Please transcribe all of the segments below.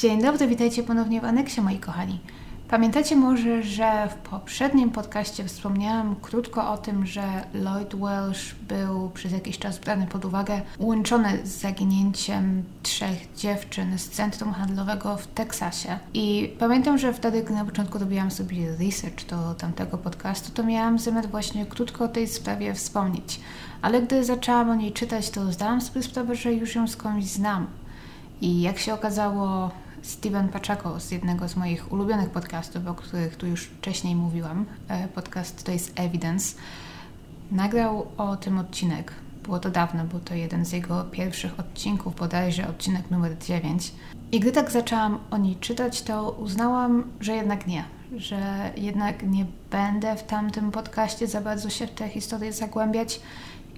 Dzień dobry, witajcie ponownie w Aneksie, moi kochani. Pamiętacie może, że w poprzednim podcaście wspomniałam krótko o tym, że Lloyd Welsh był przez jakiś czas brany pod uwagę, łączony z zaginięciem trzech dziewczyn z centrum handlowego w Teksasie. I pamiętam, że wtedy, gdy na początku robiłam sobie research do tamtego podcastu, to miałam zamiar właśnie krótko o tej sprawie wspomnieć. Ale gdy zaczęłam o niej czytać, to zdałam sobie sprawę, że już ją skądś znam. I jak się okazało, Steven Paczako z jednego z moich ulubionych podcastów, o których tu już wcześniej mówiłam, e, podcast to jest Evidence, nagrał o tym odcinek. Było to dawno, był to jeden z jego pierwszych odcinków, bodajże odcinek numer 9. I gdy tak zaczęłam o niej czytać, to uznałam, że jednak nie, że jednak nie będę w tamtym podcaście za bardzo się w tę historię zagłębiać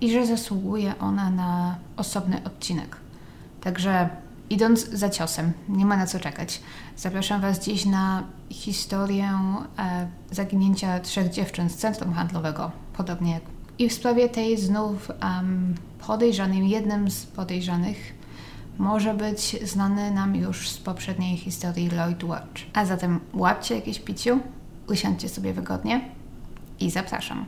i że zasługuje ona na osobny odcinek. Także idąc za ciosem, nie ma na co czekać. Zapraszam Was dziś na historię e, zaginięcia trzech dziewczyn z centrum handlowego, podobnie jak i w sprawie tej znów um, podejrzanym, jednym z podejrzanych może być znany nam już z poprzedniej historii Lloyd Watch. A zatem łapcie jakieś piciu, usiądźcie sobie wygodnie i zapraszam.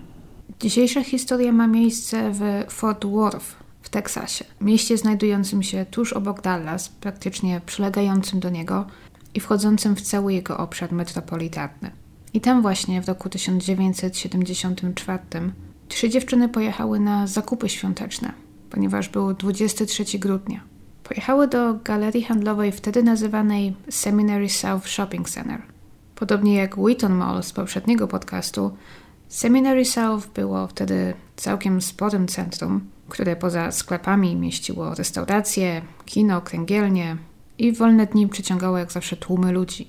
Dzisiejsza historia ma miejsce w Fort Worth, w Teksasie, mieście znajdującym się tuż obok Dallas, praktycznie przylegającym do niego i wchodzącym w cały jego obszar metropolitarny. I tam właśnie w roku 1974 trzy dziewczyny pojechały na zakupy świąteczne, ponieważ był 23 grudnia. Pojechały do galerii handlowej wtedy nazywanej Seminary South Shopping Center. Podobnie jak Wheaton Mall z poprzedniego podcastu, Seminary South było wtedy całkiem sporym centrum, które poza sklepami mieściło restauracje, kino, kręgielnie i w wolne dni przyciągało jak zawsze tłumy ludzi.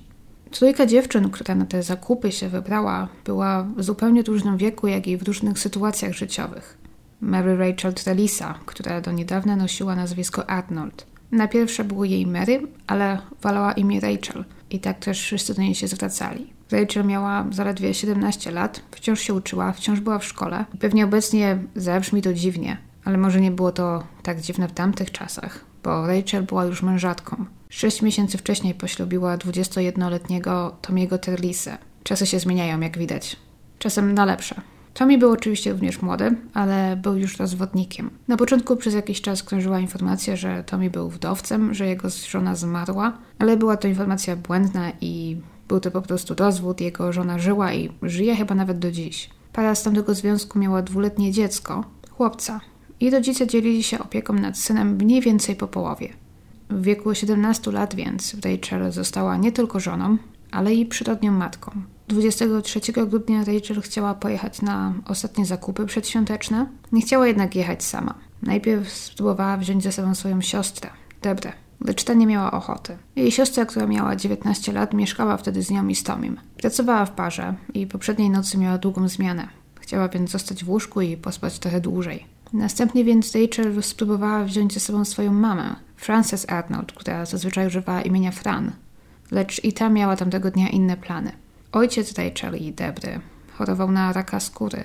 Trójka dziewczyn, która na te zakupy się wybrała, była w zupełnie różnym wieku, jak i w różnych sytuacjach życiowych. Mary Rachel Trelisa, która do niedawna nosiła nazwisko Arnold. Na pierwsze było jej Mary, ale wolała imię Rachel i tak też wszyscy do niej się zwracali. Rachel miała zaledwie 17 lat, wciąż się uczyła, wciąż była w szkole. Pewnie obecnie zabrzmi to dziwnie, ale może nie było to tak dziwne w tamtych czasach, bo Rachel była już mężatką. Sześć miesięcy wcześniej poślubiła 21-letniego Tomiego Terlisę. Czasy się zmieniają, jak widać. Czasem na lepsze. Tommy był oczywiście również młody, ale był już rozwodnikiem. Na początku przez jakiś czas krążyła informacja, że Tommy był wdowcem, że jego żona zmarła, ale była to informacja błędna i był to po prostu rozwód. Jego żona żyła i żyje chyba nawet do dziś. Para z tamtego związku miała dwuletnie dziecko, chłopca, i rodzice dzielili się opieką nad synem mniej więcej po połowie. W wieku 17 lat więc Rachel została nie tylko żoną, ale i przyrodnią matką. 23 grudnia Rachel chciała pojechać na ostatnie zakupy przedświąteczne. Nie chciała jednak jechać sama. Najpierw spróbowała wziąć ze sobą swoją siostrę, Debrę, lecz ta nie miała ochoty. Jej siostra, która miała 19 lat, mieszkała wtedy z nią i z Tomim. Pracowała w parze i poprzedniej nocy miała długą zmianę. Chciała więc zostać w łóżku i pospać trochę dłużej. Następnie więc Rachel spróbowała wziąć ze sobą swoją mamę, Frances Arnold, która zazwyczaj używała imienia Fran, lecz i ta miała tamtego dnia inne plany. Ojciec Rachel i Debry chorował na raka skóry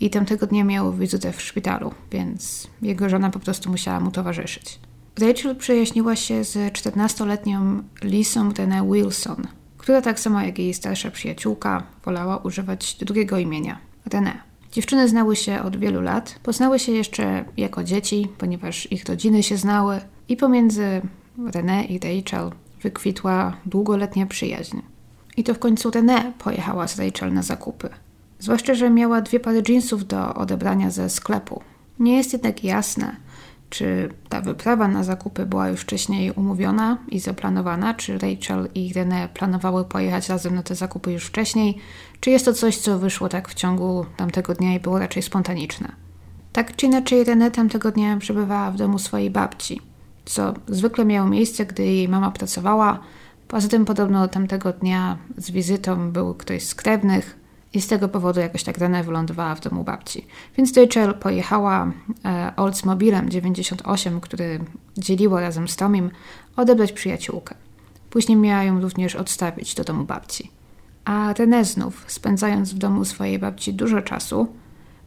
i tamtego dnia miał wizytę w szpitalu, więc jego żona po prostu musiała mu towarzyszyć. Rachel przyjaźniła się z 14-letnią Lisą Renee Wilson, która tak samo jak jej starsza przyjaciółka wolała używać drugiego imienia, Renee. Dziewczyny znały się od wielu lat, poznały się jeszcze jako dzieci, ponieważ ich rodziny się znały i pomiędzy René i Rachel wykwitła długoletnia przyjaźń. I to w końcu René pojechała z Rachel na zakupy. Zwłaszcza, że miała dwie pary jeansów do odebrania ze sklepu. Nie jest jednak jasne, czy ta wyprawa na zakupy była już wcześniej umówiona i zaplanowana? Czy Rachel i René planowały pojechać razem na te zakupy już wcześniej? Czy jest to coś, co wyszło tak w ciągu tamtego dnia i było raczej spontaniczne? Tak czy inaczej, René tamtego dnia przebywała w domu swojej babci, co zwykle miało miejsce, gdy jej mama pracowała. Poza tym podobno tamtego dnia z wizytą był ktoś z krewnych, i z tego powodu jakoś tak René wylądowała w domu babci. Więc Rachel pojechała e, Oldsmobilem 98, który dzieliło razem z Tomim, odebrać przyjaciółkę. Później miała ją również odstawić do domu babci. A René znów, spędzając w domu swojej babci dużo czasu,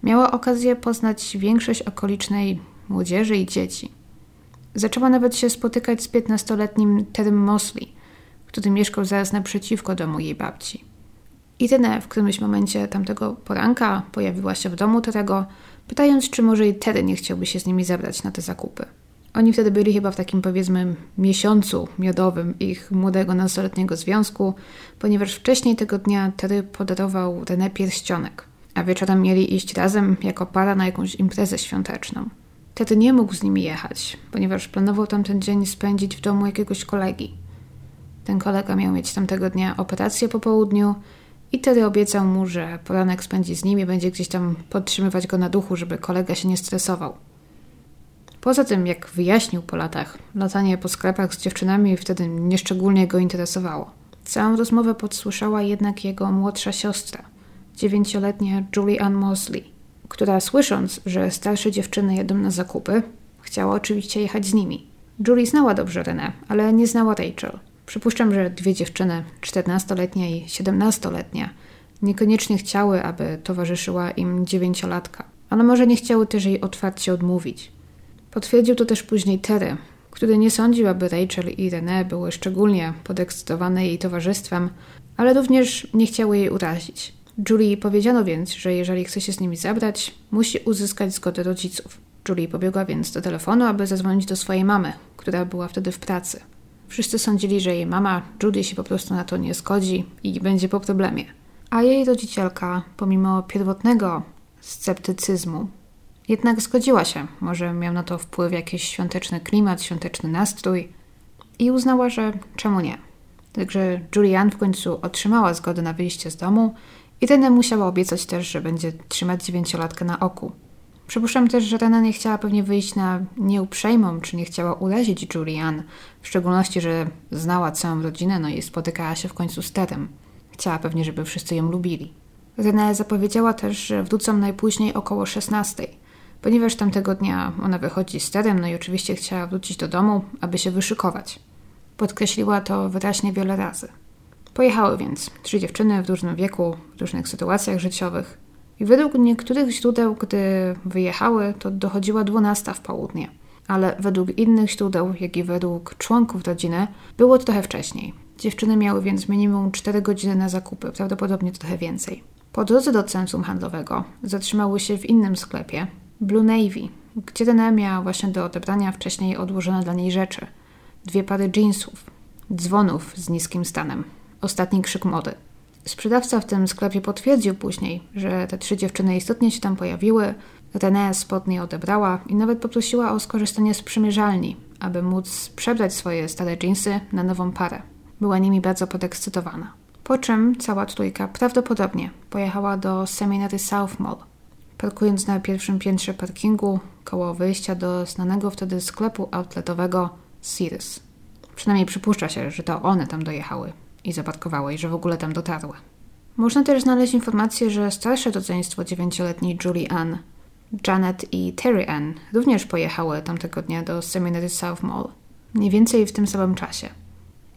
miała okazję poznać większość okolicznej młodzieży i dzieci. Zaczęła nawet się spotykać z 15-letnim Terem Mosley, który mieszkał zaraz naprzeciwko domu jej babci. Irene w którymś momencie tamtego poranka pojawiła się w domu Terego, pytając, czy może i Terry nie chciałby się z nimi zabrać na te zakupy. Oni wtedy byli chyba w takim powiedzmy miesiącu miodowym ich młodego nastoletniego związku, ponieważ wcześniej tego dnia Terry podarował René pierścionek, a wieczorem mieli iść razem jako para na jakąś imprezę świąteczną. Terry nie mógł z nimi jechać, ponieważ planował tamten dzień spędzić w domu jakiegoś kolegi. Ten kolega miał mieć tamtego dnia operację po południu i Terry obiecał mu, że poranek spędzi z nim i będzie gdzieś tam podtrzymywać go na duchu, żeby kolega się nie stresował. Poza tym, jak wyjaśnił po latach, latanie po sklepach z dziewczynami wtedy nieszczególnie go interesowało. Całą rozmowę podsłyszała jednak jego młodsza siostra, dziewięcioletnia Julie Ann Mosley, która słysząc, że starsze dziewczyny jedą na zakupy, chciała oczywiście jechać z nimi. Julie znała dobrze Renę, ale nie znała Rachel. Przypuszczam, że dwie dziewczyny, 14-letnia i 17-letnia, niekoniecznie chciały, aby towarzyszyła im dziewięciolatka, ale może nie chciały też jej otwarcie odmówić. Potwierdził to też później Terry, który nie sądził, aby Rachel i René były szczególnie podekscytowane jej towarzystwem, ale również nie chciały jej urazić. Julie powiedziano więc, że jeżeli chce się z nimi zabrać, musi uzyskać zgodę rodziców. Julie pobiegła więc do telefonu, aby zadzwonić do swojej mamy, która była wtedy w pracy. Wszyscy sądzili, że jej mama, Judy, się po prostu na to nie zgodzi i będzie po problemie. A jej rodzicielka, pomimo pierwotnego sceptycyzmu, jednak zgodziła się. Może miał na to wpływ jakiś świąteczny klimat, świąteczny nastrój i uznała, że czemu nie. Także Julian w końcu otrzymała zgodę na wyjście z domu i Rena musiała obiecać też, że będzie trzymać dziewięciolatkę na oku. Przypuszczam też, że Rena nie chciała pewnie wyjść na nieuprzejmą, czy nie chciała urazić Julian, w szczególności, że znała całą rodzinę, no i spotykała się w końcu z Terem. Chciała pewnie, żeby wszyscy ją lubili. Rena zapowiedziała też, że wrócą najpóźniej około 16, ponieważ tamtego dnia ona wychodzi z Terem, no i oczywiście chciała wrócić do domu, aby się wyszykować. Podkreśliła to wyraźnie wiele razy. Pojechały więc trzy dziewczyny w różnym wieku, w różnych sytuacjach życiowych. I według niektórych źródeł, gdy wyjechały, to dochodziła dwunasta w południe. Ale według innych źródeł, jak i według członków rodziny, było to trochę wcześniej. Dziewczyny miały więc minimum 4 godziny na zakupy, prawdopodobnie trochę więcej. Po drodze do centrum handlowego zatrzymały się w innym sklepie, Blue Navy, gdzie Dana miała właśnie do odebrania wcześniej odłożone dla niej rzeczy. Dwie pary jeansów, dzwonów z niskim stanem, ostatni krzyk mody. Sprzedawca w tym sklepie potwierdził później, że te trzy dziewczyny istotnie się tam pojawiły, René spodnie odebrała i nawet poprosiła o skorzystanie z przymierzalni, aby móc przebrać swoje stare jeansy na nową parę. Była nimi bardzo podekscytowana. Po czym cała trójka prawdopodobnie pojechała do Seminary South Mall, parkując na pierwszym piętrze parkingu koło wyjścia do znanego wtedy sklepu outletowego Sears. Przynajmniej przypuszcza się, że to one tam dojechały i zaparkowały i że w ogóle tam dotarły. Można też znaleźć informację, że starsze rodzeństwo dziewięcioletniej Julie Ann, Janet i Terry Ann również pojechały tamtego dnia do Seminary South Mall, mniej więcej w tym samym czasie.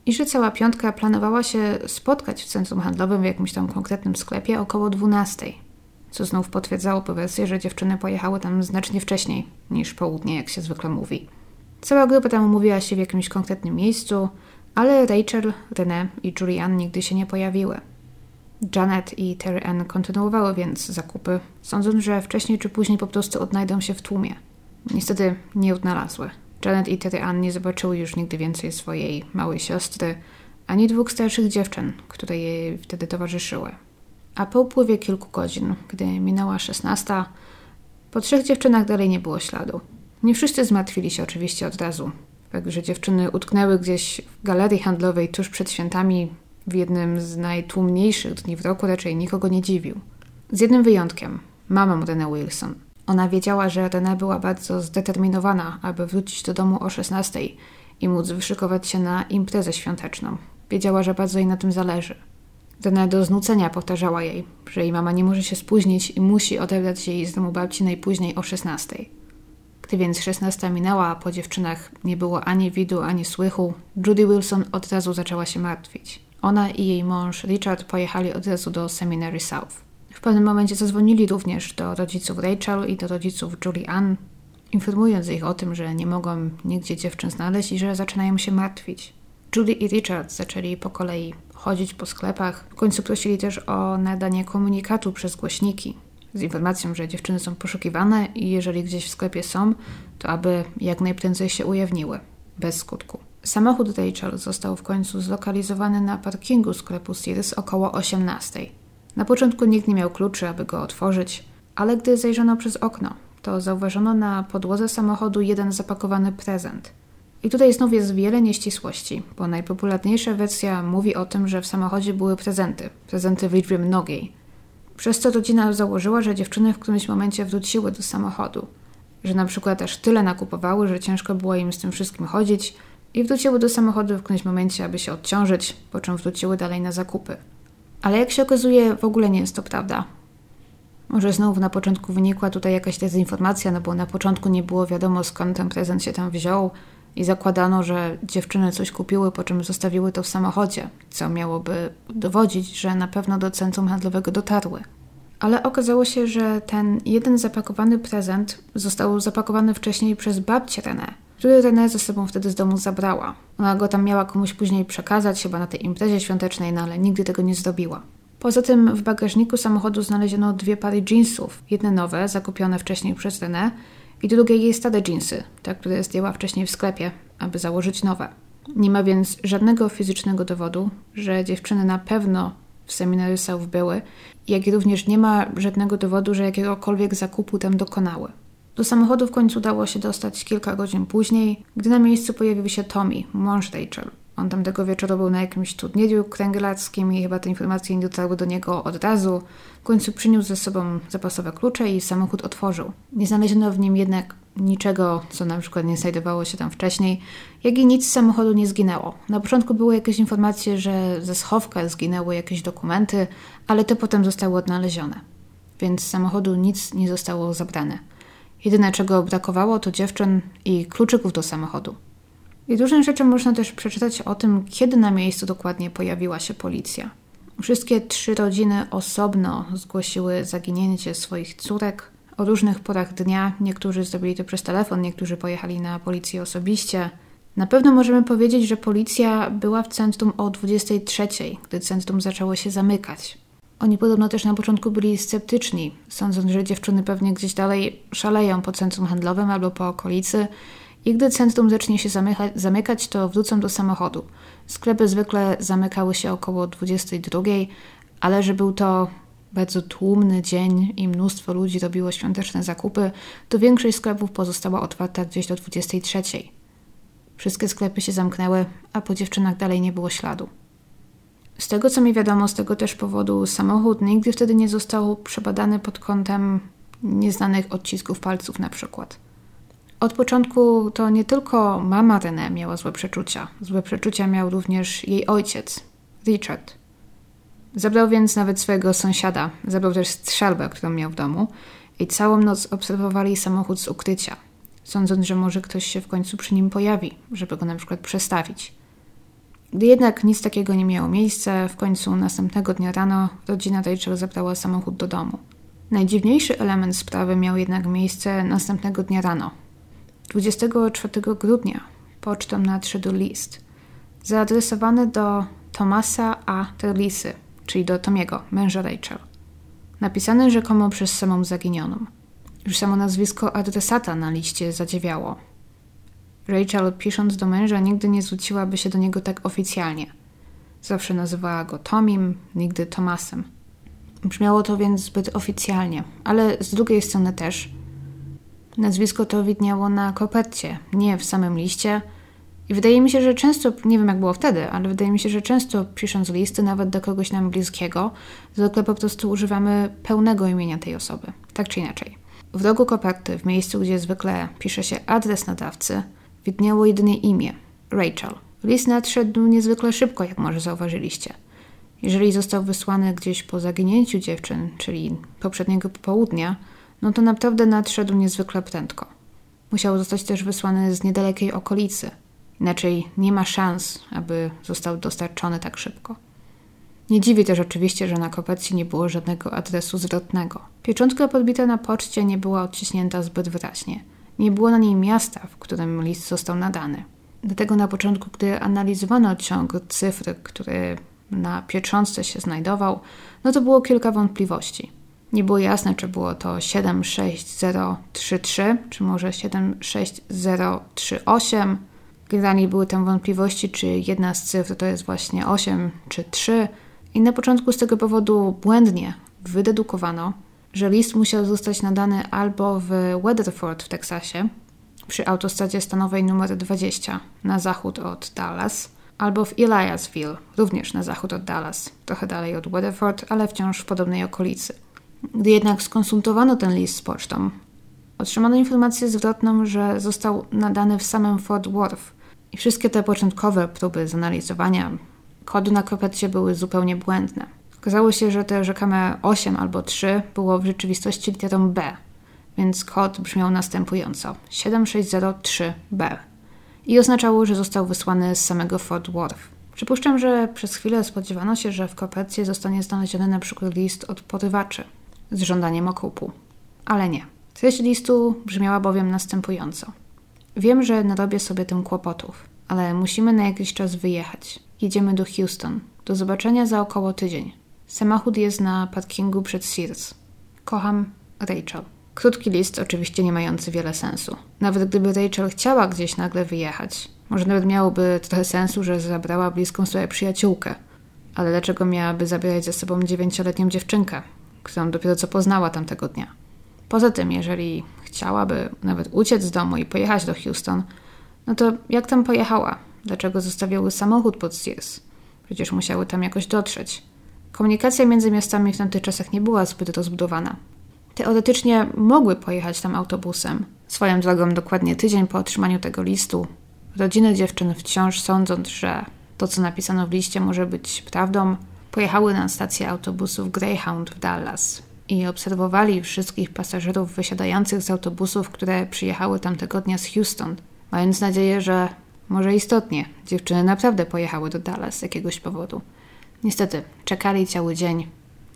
I że cała piątka planowała się spotkać w centrum handlowym w jakimś tam konkretnym sklepie około 12 co znów potwierdzało wersję, że dziewczyny pojechały tam znacznie wcześniej niż południe, jak się zwykle mówi. Cała grupa tam umówiła się w jakimś konkretnym miejscu, ale Rachel, René i Julian nigdy się nie pojawiły. Janet i Terry Ann kontynuowały więc zakupy, sądząc, że wcześniej czy później po prostu odnajdą się w tłumie. Niestety nie odnalazły. Janet i Terry Ann nie zobaczyły już nigdy więcej swojej małej siostry, ani dwóch starszych dziewczyn, które jej wtedy towarzyszyły. A po upływie kilku godzin, gdy minęła szesnasta, po trzech dziewczynach dalej nie było śladu. Nie wszyscy zmartwili się oczywiście od razu. Fakt, że dziewczyny utknęły gdzieś w galerii handlowej tuż przed świętami w jednym z najtłumniejszych dni w roku raczej nikogo nie dziwił. Z jednym wyjątkiem, mamą René Wilson. Ona wiedziała, że René była bardzo zdeterminowana, aby wrócić do domu o 16 i móc wyszykować się na imprezę świąteczną. Wiedziała, że bardzo jej na tym zależy. Dana do znucenia powtarzała jej, że jej mama nie może się spóźnić i musi odebrać jej z domu babci najpóźniej o 16. Więc 16 minęła, a po dziewczynach nie było ani widu, ani słychu, Judy Wilson od razu zaczęła się martwić. Ona i jej mąż Richard pojechali od razu do Seminary South. W pewnym momencie zadzwonili również do rodziców Rachel i do rodziców Julie Ann, informując ich o tym, że nie mogą nigdzie dziewczyn znaleźć i że zaczynają się martwić. Judy i Richard zaczęli po kolei chodzić po sklepach. W końcu prosili też o nadanie komunikatu przez głośniki z informacją, że dziewczyny są poszukiwane i jeżeli gdzieś w sklepie są, to aby jak najprędzej się ujawniły. Bez skutku. Samochód Rachel został w końcu zlokalizowany na parkingu sklepu Sears około 18. Na początku nikt nie miał kluczy, aby go otworzyć, ale gdy zajrzono przez okno, to zauważono na podłodze samochodu jeden zapakowany prezent. I tutaj znów jest wiele nieścisłości, bo najpopularniejsza wersja mówi o tym, że w samochodzie były prezenty, prezenty w liczbie mnogiej. Przez co rodzina założyła, że dziewczyny w którymś momencie wróciły do samochodu, że na przykład aż tyle nakupowały, że ciężko było im z tym wszystkim chodzić i wróciły do samochodu w którymś momencie, aby się odciążyć, po czym wróciły dalej na zakupy. Ale jak się okazuje, w ogóle nie jest to prawda. Może znowu na początku wynikła tutaj jakaś dezinformacja, no bo na początku nie było wiadomo skąd ten prezent się tam wziął i zakładano, że dziewczyny coś kupiły, po czym zostawiły to w samochodzie, co miałoby dowodzić, że na pewno do centrum handlowego dotarły. Ale okazało się, że ten jeden zapakowany prezent został zapakowany wcześniej przez babcię René, który René ze sobą wtedy z domu zabrała. Ona go tam miała komuś później przekazać, chyba na tej imprezie świątecznej, no ale nigdy tego nie zrobiła. Poza tym w bagażniku samochodu znaleziono dwie pary jeansów. Jedne nowe, zakupione wcześniej przez René i drugie jej stare jeansy, te, które zdjęła wcześniej w sklepie, aby założyć nowe. Nie ma więc żadnego fizycznego dowodu, że dziewczyny na pewno w seminariusach były, jak i również nie ma żadnego dowodu, że jakiegokolwiek zakupu tam dokonały. Do samochodu w końcu udało się dostać kilka godzin później, gdy na miejscu pojawił się Tommy, mąż Rachel. On tamtego wieczoru był na jakimś turnieju kręglarskim i chyba te informacje nie dotarły do niego od razu. W końcu przyniósł ze sobą zapasowe klucze i samochód otworzył. Nie znaleziono w nim jednak niczego, co na przykład nie znajdowało się tam wcześniej, jak i nic z samochodu nie zginęło. Na początku były jakieś informacje, że ze schowka zginęły jakieś dokumenty, ale te potem zostały odnalezione. Więc z samochodu nic nie zostało zabrane. Jedyne czego brakowało to dziewczyn i kluczyków do samochodu. I różne rzeczy można też przeczytać o tym, kiedy na miejscu dokładnie pojawiła się policja. Wszystkie trzy rodziny osobno zgłosiły zaginięcie swoich córek o różnych porach dnia. Niektórzy zrobili to przez telefon, niektórzy pojechali na policję osobiście. Na pewno możemy powiedzieć, że policja była w centrum o 23, gdy centrum zaczęło się zamykać. Oni podobno też na początku byli sceptyczni, sądząc, że dziewczyny pewnie gdzieś dalej szaleją po centrum handlowym albo po okolicy i gdy centrum zacznie się zamyka zamykać, to wrócą do samochodu. Sklepy zwykle zamykały się około 22, ale że był to bardzo tłumny dzień i mnóstwo ludzi robiło świąteczne zakupy, to większość sklepów pozostała otwarta gdzieś do 23. Wszystkie sklepy się zamknęły, a po dziewczynach dalej nie było śladu. Z tego co mi wiadomo, z tego też powodu samochód nigdy wtedy nie został przebadany pod kątem nieznanych odcisków palców na przykład. Od początku to nie tylko mama René miała złe przeczucia. Złe przeczucia miał również jej ojciec, Richard. Zabrał więc nawet swojego sąsiada, zabrał też strzelbę, którą miał w domu i całą noc obserwowali samochód z ukrycia, sądząc, że może ktoś się w końcu przy nim pojawi, żeby go na przykład przestawić. Gdy jednak nic takiego nie miało miejsca, w końcu następnego dnia rano rodzina Rachel zabrała samochód do domu. Najdziwniejszy element sprawy miał jednak miejsce następnego dnia rano, 24 grudnia pocztą nadszedł list zaadresowany do Tomasa A. Terlisy, czyli do Tomiego, męża Rachel. Napisany rzekomo przez samą zaginioną. Już samo nazwisko adresata na liście zadziwiało. Rachel, pisząc do męża, nigdy nie zwróciłaby się do niego tak oficjalnie. Zawsze nazywała go Tomim, nigdy Tomasem. Brzmiało to więc zbyt oficjalnie, ale z drugiej strony też – Nazwisko to widniało na kopercie, nie w samym liście. I wydaje mi się, że często, nie wiem jak było wtedy, ale wydaje mi się, że często pisząc listy, nawet do kogoś nam bliskiego, zwykle po prostu używamy pełnego imienia tej osoby, tak czy inaczej. W rogu koperty, w miejscu, gdzie zwykle pisze się adres nadawcy, widniało jedynie imię Rachel. List nadszedł niezwykle szybko, jak może zauważyliście. Jeżeli został wysłany gdzieś po zaginięciu dziewczyn, czyli poprzedniego popołudnia, no to naprawdę nadszedł niezwykle prędko. Musiał zostać też wysłany z niedalekiej okolicy, inaczej nie ma szans, aby został dostarczony tak szybko. Nie dziwi też oczywiście, że na kopercie nie było żadnego adresu zwrotnego. Pieczątka podbita na poczcie nie była odciśnięta zbyt wyraźnie. Nie było na niej miasta, w którym list został nadany. Dlatego na początku, gdy analizowano ciąg cyfr, który na pieczątce się znajdował, no to było kilka wątpliwości. Nie było jasne, czy było to 76033, czy może 76038. Generalnie były tam wątpliwości, czy jedna z cyfr to jest właśnie 8 czy 3. I na początku z tego powodu błędnie wydedukowano, że list musiał zostać nadany albo w Weatherford w Teksasie, przy autostradzie stanowej numer 20 na zachód od Dallas, albo w Eliasville, również na zachód od Dallas, trochę dalej od Weatherford, ale wciąż w podobnej okolicy. Gdy jednak skonsultowano ten list z pocztą, otrzymano informację zwrotną, że został nadany w samym Fort Worth i wszystkie te początkowe próby zanalizowania kodu na kopercie były zupełnie błędne. Okazało się, że te rzekome 8 albo 3 było w rzeczywistości literą B, więc kod brzmiał następująco 7603B i oznaczało, że został wysłany z samego Fort Worth. Przypuszczam, że przez chwilę spodziewano się, że w kopercie zostanie znaleziony na przykład list od porywaczy z żądaniem okupu. Ale nie. Treść listu brzmiała bowiem następująco. Wiem, że narobię sobie tym kłopotów, ale musimy na jakiś czas wyjechać. Jedziemy do Houston. Do zobaczenia za około tydzień. Samochód jest na parkingu przed Sears. Kocham Rachel. Krótki list, oczywiście nie mający wiele sensu. Nawet gdyby Rachel chciała gdzieś nagle wyjechać, może nawet miałoby trochę sensu, że zabrała bliską sobie przyjaciółkę. Ale dlaczego miałaby zabierać ze sobą dziewięcioletnią dziewczynkę, którą dopiero co poznała tamtego dnia? Poza tym, jeżeli chciałaby nawet uciec z domu i pojechać do Houston, no to jak tam pojechała? Dlaczego zostawiały samochód pod Sears? Przecież musiały tam jakoś dotrzeć. Komunikacja między miastami w tamtych czasach nie była zbyt rozbudowana. Teoretycznie mogły pojechać tam autobusem. Swoją drogą, dokładnie tydzień po otrzymaniu tego listu, rodziny dziewczyn wciąż sądząc, że to, co napisano w liście, może być prawdą, pojechały na stację autobusów Greyhound w Dallas i obserwowali wszystkich pasażerów wysiadających z autobusów, które przyjechały tamtego dnia z Houston, mając nadzieję, że może istotnie dziewczyny naprawdę pojechały do Dallas z jakiegoś powodu. Niestety, czekali cały dzień,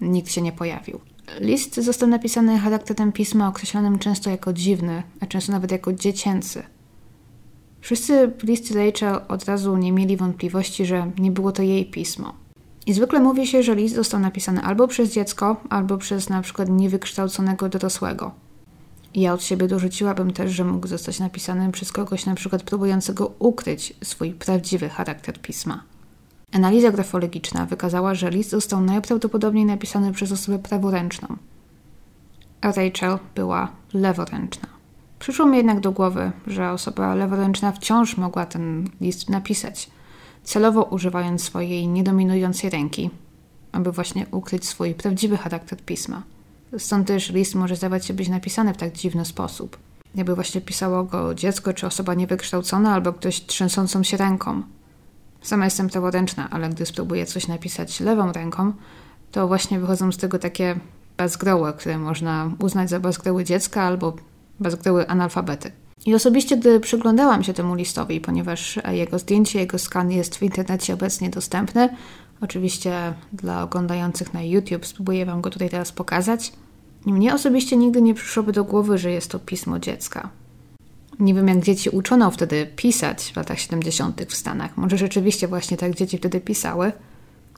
nikt się nie pojawił. List został napisany charakterem pisma określonym często jako dziwny, a często nawet jako dziecięcy. Wszyscy bliscy Rachel od razu nie mieli wątpliwości, że nie było to jej pismo. I zwykle mówi się, że list został napisany albo przez dziecko, albo przez na przykład niewykształconego dorosłego. Ja od siebie dorzuciłabym też, że mógł zostać napisany przez kogoś na przykład próbującego ukryć swój prawdziwy charakter pisma. Analiza grafologiczna wykazała, że list został najprawdopodobniej napisany przez osobę praworęczną, a Rachel była leworęczna. Przyszło mi jednak do głowy, że osoba leworęczna wciąż mogła ten list napisać, celowo używając swojej niedominującej ręki, aby właśnie ukryć swój prawdziwy charakter pisma. Stąd też list może zdawać się być napisany w tak dziwny sposób. Jakby właśnie pisało go dziecko czy osoba niewykształcona albo ktoś trzęsącą się ręką. Sama jestem praworęczna, ale gdy spróbuję coś napisać lewą ręką, to właśnie wychodzą z tego takie bazgroły, które można uznać za bazgroły dziecka albo bazgroły analfabety. I osobiście, gdy przyglądałam się temu listowi, ponieważ jego zdjęcie, jego skan jest w internecie obecnie dostępny, oczywiście dla oglądających na YouTube spróbuję Wam go tutaj teraz pokazać. Mnie osobiście nigdy nie przyszłoby do głowy, że jest to pismo dziecka. Nie wiem, jak dzieci uczono wtedy pisać w latach 70. w Stanach. Może rzeczywiście właśnie tak dzieci wtedy pisały.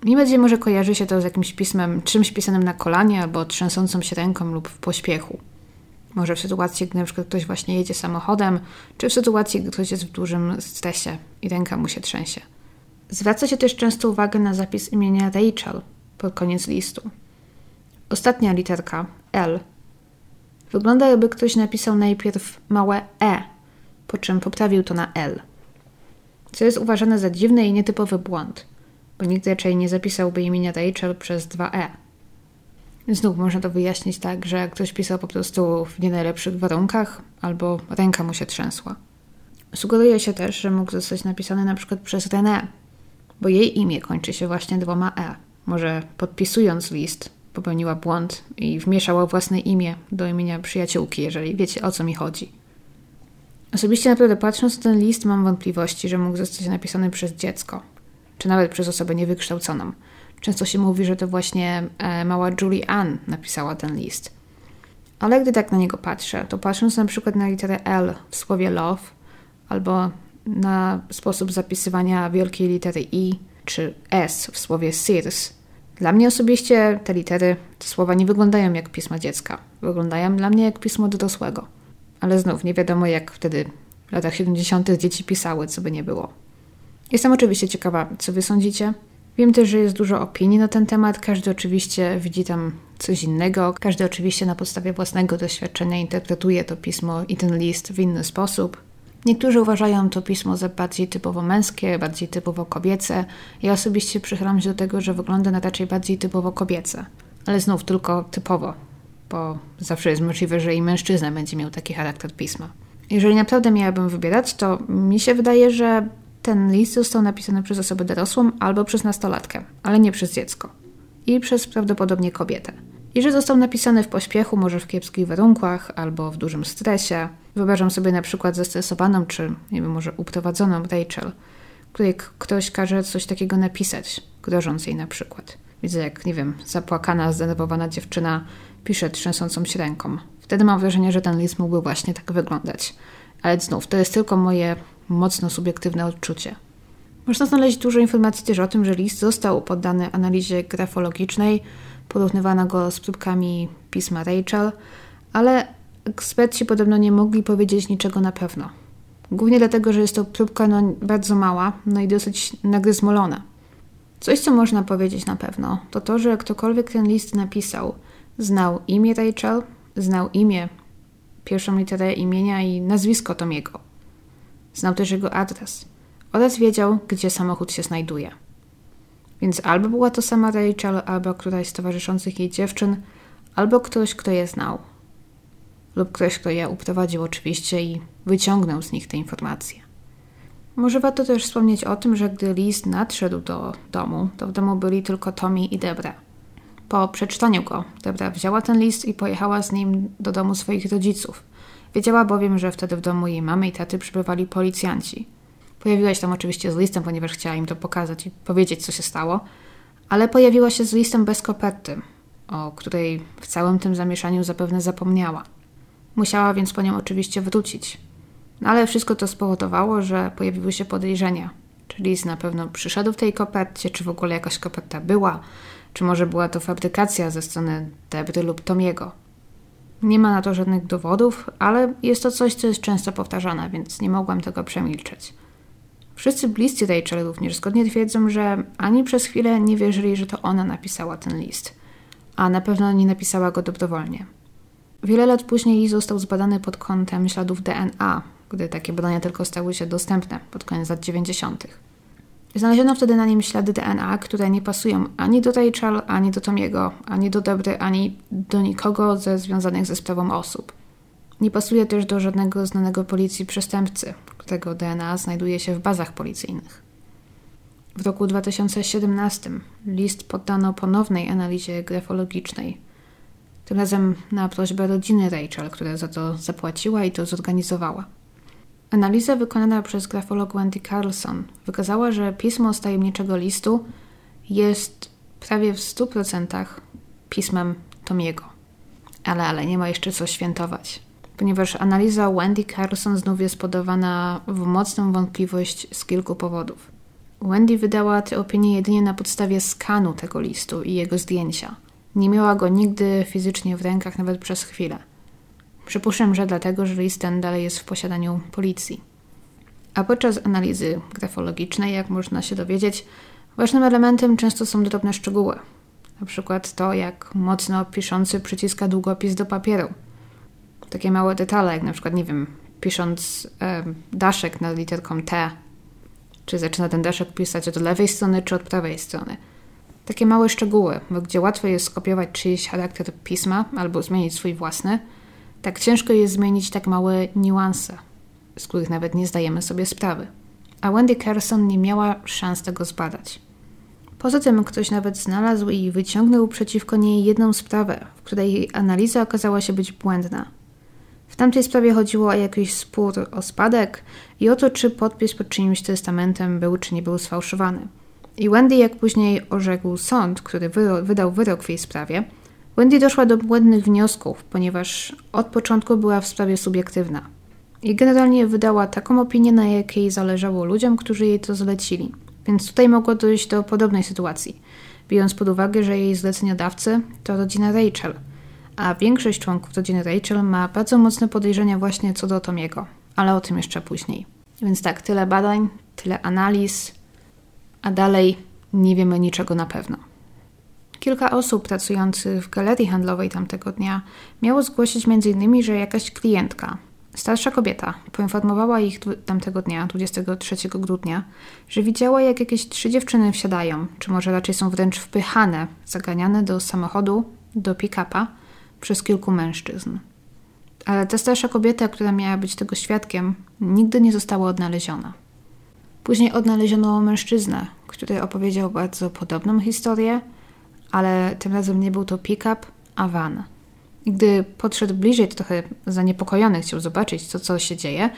Mi bardziej może kojarzy się to z jakimś pismem, czymś pisanym na kolanie albo trzęsącą się ręką lub w pośpiechu. Może w sytuacji, gdy przykład ktoś właśnie jedzie samochodem, czy w sytuacji, gdy ktoś jest w dużym stresie i ręka mu się trzęsie. Zwraca się też często uwagę na zapis imienia Rachel pod koniec listu. Ostatnia literka L Wygląda jakby ktoś napisał najpierw małe e, po czym poprawił to na l. Co jest uważane za dziwny i nietypowy błąd, bo nikt raczej nie zapisałby imienia Rachel przez dwa e. Znów można to wyjaśnić tak, że ktoś pisał po prostu w nie najlepszych warunkach, albo ręka mu się trzęsła. Sugeruje się też, że mógł zostać napisany na przykład przez René, bo jej imię kończy się właśnie dwoma e. Może podpisując list, popełniła błąd i wmieszała własne imię do imienia przyjaciółki, jeżeli wiecie o co mi chodzi. Osobiście naprawdę patrząc na ten list mam wątpliwości, że mógł zostać napisany przez dziecko, czy nawet przez osobę niewykształconą. Często się mówi, że to właśnie e, mała Julie Ann napisała ten list. Ale gdy tak na niego patrzę, to patrząc na przykład na literę L w słowie love, albo na sposób zapisywania wielkiej litery I czy S w słowie Sears. Dla mnie osobiście te litery, te słowa nie wyglądają jak pisma dziecka. Wyglądają dla mnie jak pismo dorosłego. Ale znów nie wiadomo, jak wtedy w latach 70. dzieci pisały, co by nie było. Jestem oczywiście ciekawa, co wy sądzicie. Wiem też, że jest dużo opinii na ten temat. Każdy oczywiście widzi tam coś innego. Każdy oczywiście na podstawie własnego doświadczenia interpretuje to pismo i ten list w inny sposób. Niektórzy uważają to pismo za bardziej typowo męskie, bardziej typowo kobiece. Ja osobiście przychylam się do tego, że wygląda na raczej bardziej typowo kobiece. Ale znów tylko typowo, bo zawsze jest możliwe, że i mężczyzna będzie miał taki charakter pisma. Jeżeli naprawdę miałabym wybierać, to mi się wydaje, że ten list został napisany przez osobę dorosłą albo przez nastolatkę, ale nie przez dziecko. I przez prawdopodobnie kobietę. I że został napisany w pośpiechu, może w kiepskich warunkach albo w dużym stresie. Wyobrażam sobie na przykład zestresowaną, czy nie wiem, może uprowadzoną Rachel, której ktoś każe coś takiego napisać, grożąc jej na przykład. Widzę, jak, nie wiem, zapłakana, zdenerwowana dziewczyna pisze trzęsącą się ręką. Wtedy mam wrażenie, że ten list mógłby właśnie tak wyglądać. Ale znów, to jest tylko moje mocno subiektywne odczucie. Można znaleźć dużo informacji też o tym, że list został poddany analizie grafologicznej, porównywano go z próbkami pisma Rachel, ale eksperci podobno nie mogli powiedzieć niczego na pewno. Głównie dlatego, że jest to próbka no, bardzo mała, no i dosyć nagryzmolona. Coś, co można powiedzieć na pewno, to to, że ktokolwiek ten list napisał, znał imię Rachel, znał imię, pierwszą literę imienia i nazwisko Tomiego. Znał też jego adres oraz wiedział, gdzie samochód się znajduje. Więc albo była to sama Rachel, albo któraś z towarzyszących jej dziewczyn, albo ktoś, kto je znał. Lub ktoś, kto je uprowadził oczywiście i wyciągnął z nich te informacje. Może warto też wspomnieć o tym, że gdy list nadszedł do domu, to w domu byli tylko Tommy i Debra. Po przeczytaniu go, Debra wzięła ten list i pojechała z nim do domu swoich rodziców. Wiedziała bowiem, że wtedy w domu jej mamy i taty przybywali policjanci. Pojawiła się tam oczywiście z listem, ponieważ chciała im to pokazać i powiedzieć, co się stało, ale pojawiła się z listem bez koperty, o której w całym tym zamieszaniu zapewne zapomniała. Musiała więc po nią oczywiście wrócić. No ale wszystko to spowodowało, że pojawiły się podejrzenia. Czy list na pewno przyszedł w tej kopercie, czy w ogóle jakaś koperta była, czy może była to fabrykacja ze strony Debry lub Tomiego. Nie ma na to żadnych dowodów, ale jest to coś, co jest często powtarzane, więc nie mogłam tego przemilczeć. Wszyscy bliscy Rachel również zgodnie twierdzą, że ani przez chwilę nie wierzyli, że to ona napisała ten list, a na pewno nie napisała go dobrowolnie. Wiele lat później został zbadany pod kątem śladów DNA, gdy takie badania tylko stały się dostępne pod koniec lat 90. Znaleziono wtedy na nim ślady DNA, które nie pasują ani do Rachel, ani do Tomiego, ani do Dobry, ani do nikogo ze związanych ze sprawą osób. Nie pasuje też do żadnego znanego policji przestępcy, którego DNA znajduje się w bazach policyjnych. W roku 2017 list poddano ponownej analizie grafologicznej. Tym razem na prośbę rodziny Rachel, która za to zapłaciła i to zorganizowała. Analiza wykonana przez grafolog Wendy Carlson wykazała, że pismo z tajemniczego listu jest prawie w 100% pismem Tomiego. Ale, ale nie ma jeszcze co świętować, ponieważ analiza Wendy Carlson znów jest podawana w mocną wątpliwość z kilku powodów. Wendy wydała tę opinię jedynie na podstawie skanu tego listu i jego zdjęcia. Nie miała go nigdy fizycznie w rękach nawet przez chwilę. Przypuszczam, że dlatego, że list ten dalej jest w posiadaniu policji. A podczas analizy grafologicznej, jak można się dowiedzieć, ważnym elementem często są drobne szczegóły. Na przykład to, jak mocno piszący przyciska długopis do papieru. Takie małe detale, jak na przykład, nie wiem, pisząc e, daszek nad literką T, czy zaczyna ten daszek pisać od lewej strony, czy od prawej strony. Takie małe szczegóły, gdzie łatwo jest skopiować czyjś charakter pisma albo zmienić swój własny – tak ciężko jest zmienić tak małe niuanse, z których nawet nie zdajemy sobie sprawy. A Wendy Carson nie miała szans tego zbadać. Poza tym ktoś nawet znalazł i wyciągnął przeciwko niej jedną sprawę, w której jej analiza okazała się być błędna. W tamtej sprawie chodziło o jakiś spór o spadek i o to, czy podpis pod czyimś testamentem był czy nie był sfałszowany. I Wendy, jak później orzekł sąd, który wydał wyrok w jej sprawie, Wendy doszła do błędnych wniosków, ponieważ od początku była w sprawie subiektywna. I generalnie wydała taką opinię, na jakiej zależało ludziom, którzy jej to zlecili. Więc tutaj mogło dojść do podobnej sytuacji, biorąc pod uwagę, że jej zleceniodawcy to rodzina Rachel, a większość członków rodziny Rachel ma bardzo mocne podejrzenia właśnie co do Tomiego, ale o tym jeszcze później. Więc tak, tyle badań, tyle analiz, a dalej nie wiemy niczego na pewno. Kilka osób pracujących w galerii handlowej tamtego dnia miało zgłosić m.in., że jakaś klientka, starsza kobieta, poinformowała ich tamtego dnia, 23 grudnia, że widziała, jak jakieś trzy dziewczyny wsiadają, czy może raczej są wręcz wpychane, zaganiane do samochodu, do pick-upa przez kilku mężczyzn. Ale ta starsza kobieta, która miała być tego świadkiem, nigdy nie została odnaleziona. Później odnaleziono mężczyznę, który opowiedział bardzo podobną historię, ale tym razem nie był to pick-up, a van. I gdy podszedł bliżej, to trochę zaniepokojony, chciał zobaczyć, co, co się dzieje,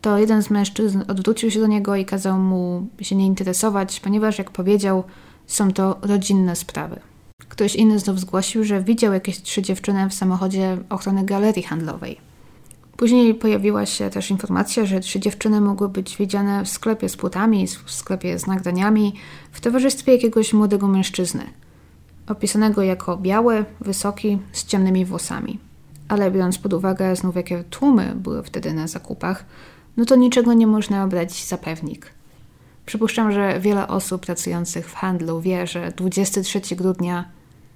to jeden z mężczyzn odwrócił się do niego i kazał mu się nie interesować, ponieważ, jak powiedział, są to rodzinne sprawy. Ktoś inny znów zgłosił, że widział jakieś trzy dziewczyny w samochodzie ochrony galerii handlowej. Później pojawiła się też informacja, że trzy dziewczyny mogły być widziane w sklepie z płotami, w sklepie z nagraniami, w towarzystwie jakiegoś młodego mężczyzny, opisanego jako biały, wysoki, z ciemnymi włosami. Ale biorąc pod uwagę znów jakie tłumy były wtedy na zakupach, no to niczego nie można brać za pewnik. Przypuszczam, że wiele osób pracujących w handlu wie, że 23 grudnia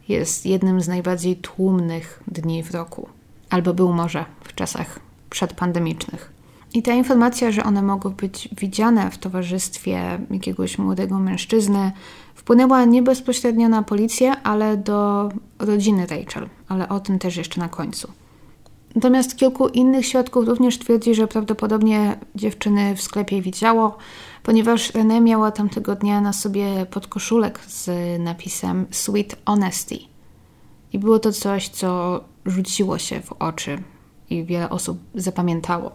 jest jednym z najbardziej tłumnych dni w roku. Albo był może w czasach przedpandemicznych. I ta informacja, że one mogły być widziane w towarzystwie jakiegoś młodego mężczyzny, wpłynęła nie bezpośrednio na policję, ale do rodziny Rachel, ale o tym też jeszcze na końcu. Natomiast kilku innych świadków również twierdzi, że prawdopodobnie dziewczyny w sklepie widziało, ponieważ René miała tamtego dnia na sobie podkoszulek z napisem Sweet Honesty. I było to coś, co rzuciło się w oczy i wiele osób zapamiętało.